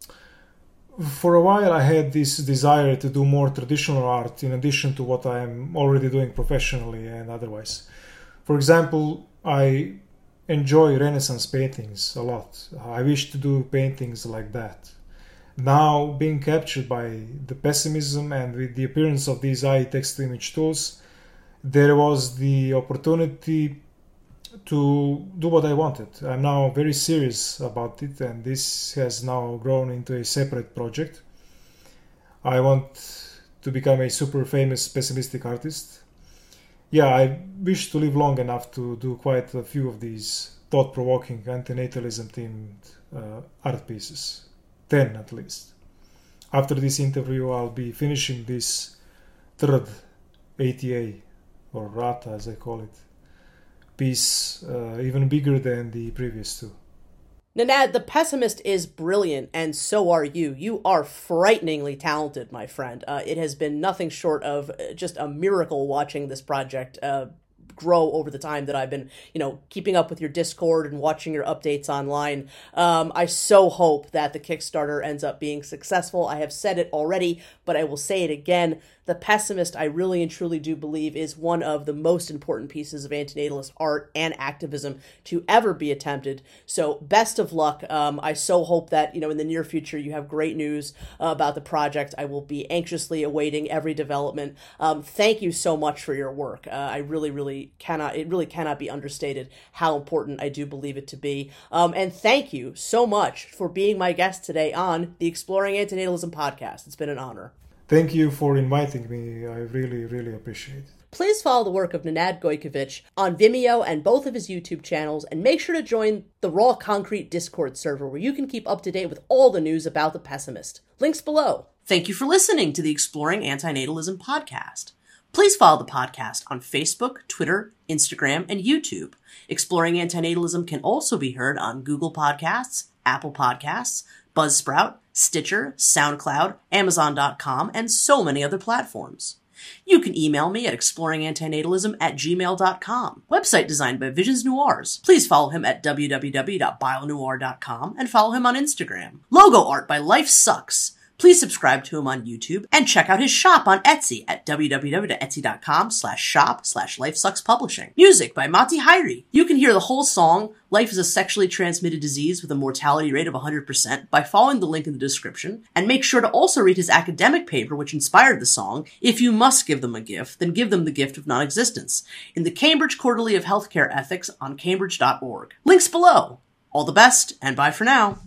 For a while, I had this desire to do more traditional art in addition to what I am already doing professionally and otherwise. For example, I enjoy Renaissance paintings a lot. I wish to do paintings like that. Now, being captured by the pessimism and with the appearance of these AI text image tools, there was the opportunity to do what I wanted. I'm now very serious about it, and this has now grown into a separate project. I want to become a super famous pessimistic artist. Yeah, I wish to live long enough to do quite a few of these thought provoking antinatalism themed uh, art pieces. 10 at least. After this interview, I'll be finishing this third ATA or rata as I call it, piece uh, even bigger than the previous two. Nenad, the pessimist is brilliant, and so are you. You are frighteningly talented, my friend. Uh, it has been nothing short of just a miracle watching this project uh, grow over the time that I've been, you know, keeping up with your Discord and watching your updates online. Um, I so hope that the Kickstarter ends up being successful. I have said it already, but I will say it again. The Pessimist, I really and truly do believe, is one of the most important pieces of antinatalist art and activism to ever be attempted. So, best of luck. Um, I so hope that, you know, in the near future you have great news uh, about the project. I will be anxiously awaiting every development. Um, thank you so much for your work. Uh, I really, really cannot, it really cannot be understated how important I do believe it to be. Um, and thank you so much for being my guest today on the Exploring Antinatalism podcast. It's been an honor. Thank you for inviting me. I really, really appreciate it. Please follow the work of Nenad Gojkovic on Vimeo and both of his YouTube channels, and make sure to join the Raw Concrete Discord server where you can keep up to date with all the news about the pessimist. Links below. Thank you for listening to the Exploring Antinatalism podcast. Please follow the podcast on Facebook, Twitter, Instagram, and YouTube. Exploring Antinatalism can also be heard on Google Podcasts, Apple Podcasts, Buzzsprout, Stitcher, SoundCloud, Amazon.com, and so many other platforms. You can email me at exploringantinatalism at gmail.com. Website designed by Visions Noirs. Please follow him at www.bionoir.com and follow him on Instagram. Logo art by Life Sucks. Please subscribe to him on YouTube and check out his shop on Etsy at www.etsy.com slash shop slash lifesuckspublishing. Music by Matti Häyry. You can hear the whole song, Life is a Sexually Transmitted Disease with a Mortality Rate of 100% by following the link in the description. And make sure to also read his academic paper which inspired the song, If You Must Give Them a Gift, Then Give Them the Gift of Non-Existence, in the Cambridge Quarterly of Healthcare Ethics on cambridge.org. Links below. All the best, and bye for now.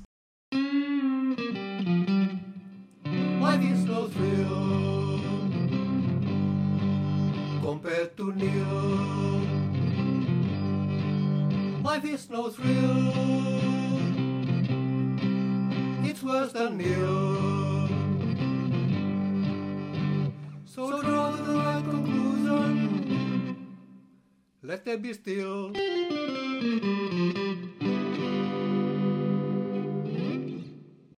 Nil. Life is no thrill. It's worse than nil. So draw the right conclusion. Let them be still.